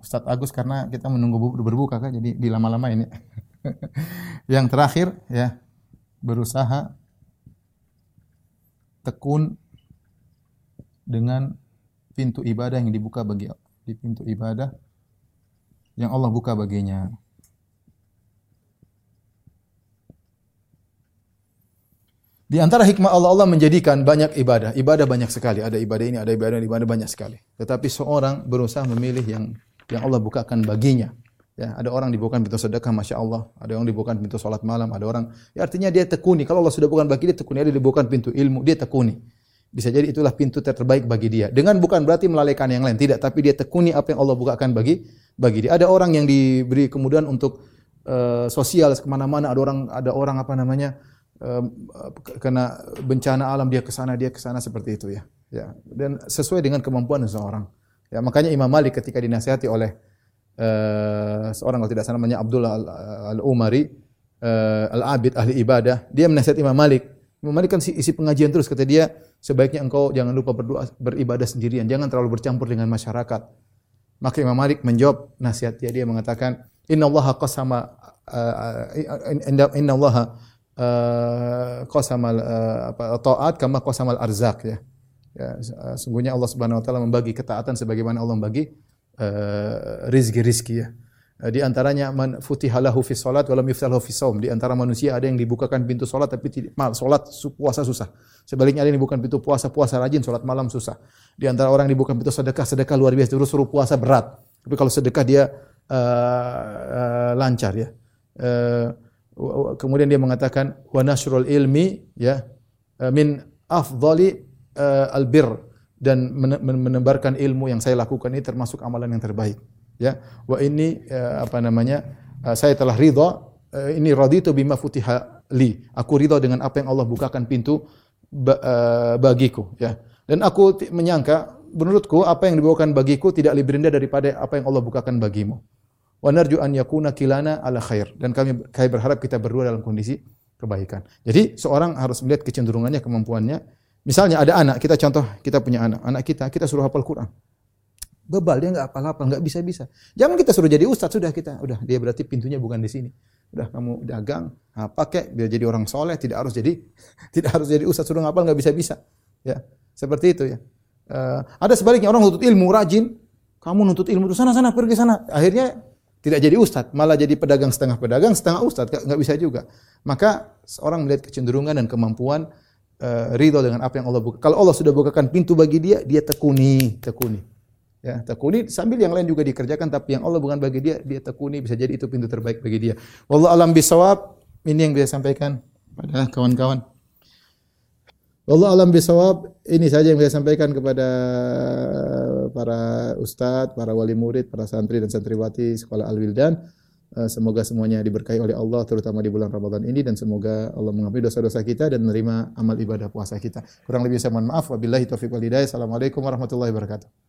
B: Ustadz Agus karena kita menunggu berbuka kan, jadi dilama-lama ini. yang terakhir ya berusaha tekun dengan pintu ibadah yang dibuka bagi di pintu ibadah yang Allah buka baginya. Di antara hikmah Allah Allah menjadikan banyak ibadah. Ibadah banyak sekali. Ada ibadah ini, ada ibadah ini, ibadah banyak sekali. Tetapi seorang berusaha memilih yang yang Allah bukakan baginya. Ya, ada orang dibukakan pintu sedekah, masya Allah. Ada orang dibukakan pintu sholat malam. Ada orang, ya artinya dia tekuni. Kalau Allah sudah bukan bagi dia tekuni, dia dibukakan pintu ilmu, dia tekuni. Bisa jadi itulah pintu terbaik bagi dia. Dengan bukan berarti melalaikan yang lain, tidak. Tapi dia tekuni apa yang Allah bukakan bagi bagi dia. Ada orang yang diberi kemudahan untuk uh, sosial ke mana-mana. Ada orang ada orang apa namanya uh, kena bencana alam dia ke sana dia ke sana seperti itu ya. Ya. Dan sesuai dengan kemampuan seseorang. Ya, makanya Imam Malik ketika dinasihati oleh uh, seorang kalau tidak salah namanya Abdullah Al-Umari uh, Al-Abid ahli ibadah, dia menasihati Imam Malik. Imam Malik kan isi pengajian terus kata dia, sebaiknya engkau jangan lupa berdoa beribadah sendirian, jangan terlalu bercampur dengan masyarakat. Maka Imam Malik menjawab nasihat dia, dia mengatakan, Inna Allah qasama uh, Inna Allah uh, qasama uh, apa taat kama qasama al-arzak ya. Ya, sungguhnya Allah Subhanahu wa taala membagi ketaatan sebagaimana Allah membagi uh, rizki-rizki ya. Eh, di antaranya man futihalahu fi salat wa lam yuftalahu fi saum. Di antara manusia ada yang dibukakan pintu salat tapi tidak mal salat puasa susah. Sebaliknya ada yang dibukakan pintu puasa puasa rajin, salat malam susah. Di antara orang yang dibukakan pintu sedekah sedekah luar biasa terus suruh puasa berat. Tapi kalau sedekah dia uh, lancar ya. Uh, kemudian dia mengatakan wa nasrul ilmi ya uh, min afdali uh, albir dan menebarkan ilmu yang saya lakukan ini termasuk amalan yang terbaik ya wa ini uh, apa namanya uh, saya telah ridha uh, ini raditu bima futiha li aku ridha dengan apa yang Allah bukakan pintu ba, uh, bagiku ya dan aku menyangka menurutku apa yang dibawakan bagiku tidak lebih rendah daripada apa yang Allah bukakan bagimu wa narju an yakuna kilana ala khair dan kami kami berharap kita berdua dalam kondisi kebaikan. Jadi seorang harus melihat kecenderungannya, kemampuannya. Misalnya ada anak, kita contoh kita punya anak, anak kita kita suruh hafal Quran. Bebal dia nggak hafal-hafal, nggak bisa-bisa. Jangan kita suruh jadi ustaz sudah kita, udah dia berarti pintunya bukan di sini. Udah kamu dagang, pakai biar jadi orang soleh, tidak harus jadi tidak harus jadi ustaz suruh ngapal nggak bisa-bisa. Ya, seperti itu ya. Uh, ada sebaliknya orang nuntut ilmu rajin, kamu nuntut ilmu itu sana sana pergi sana. Akhirnya tidak jadi ustadz, malah jadi pedagang setengah pedagang, setengah ustadz, nggak bisa juga. Maka seorang melihat kecenderungan dan kemampuan uh, ridho dengan apa yang Allah buka. Kalau Allah sudah bukakan pintu bagi dia, dia tekuni, tekuni. Ya, tekuni sambil yang lain juga dikerjakan tapi yang Allah bukan bagi dia, dia tekuni bisa jadi itu pintu terbaik bagi dia. Wallahu alam bisawab. Ini yang bisa sampaikan pada kawan-kawan. Allah alam bisawab. Ini saja yang saya sampaikan kepada para ustadz, para wali murid, para santri dan santriwati sekolah Al-Wildan. Eh, semoga semuanya diberkahi oleh Allah terutama di bulan Ramadan ini dan semoga Allah mengampuni dosa-dosa kita dan menerima amal ibadah puasa kita. Kurang lebih saya mohon maaf. Wabillahi taufiq wal hidayah. Assalamualaikum warahmatullahi wabarakatuh.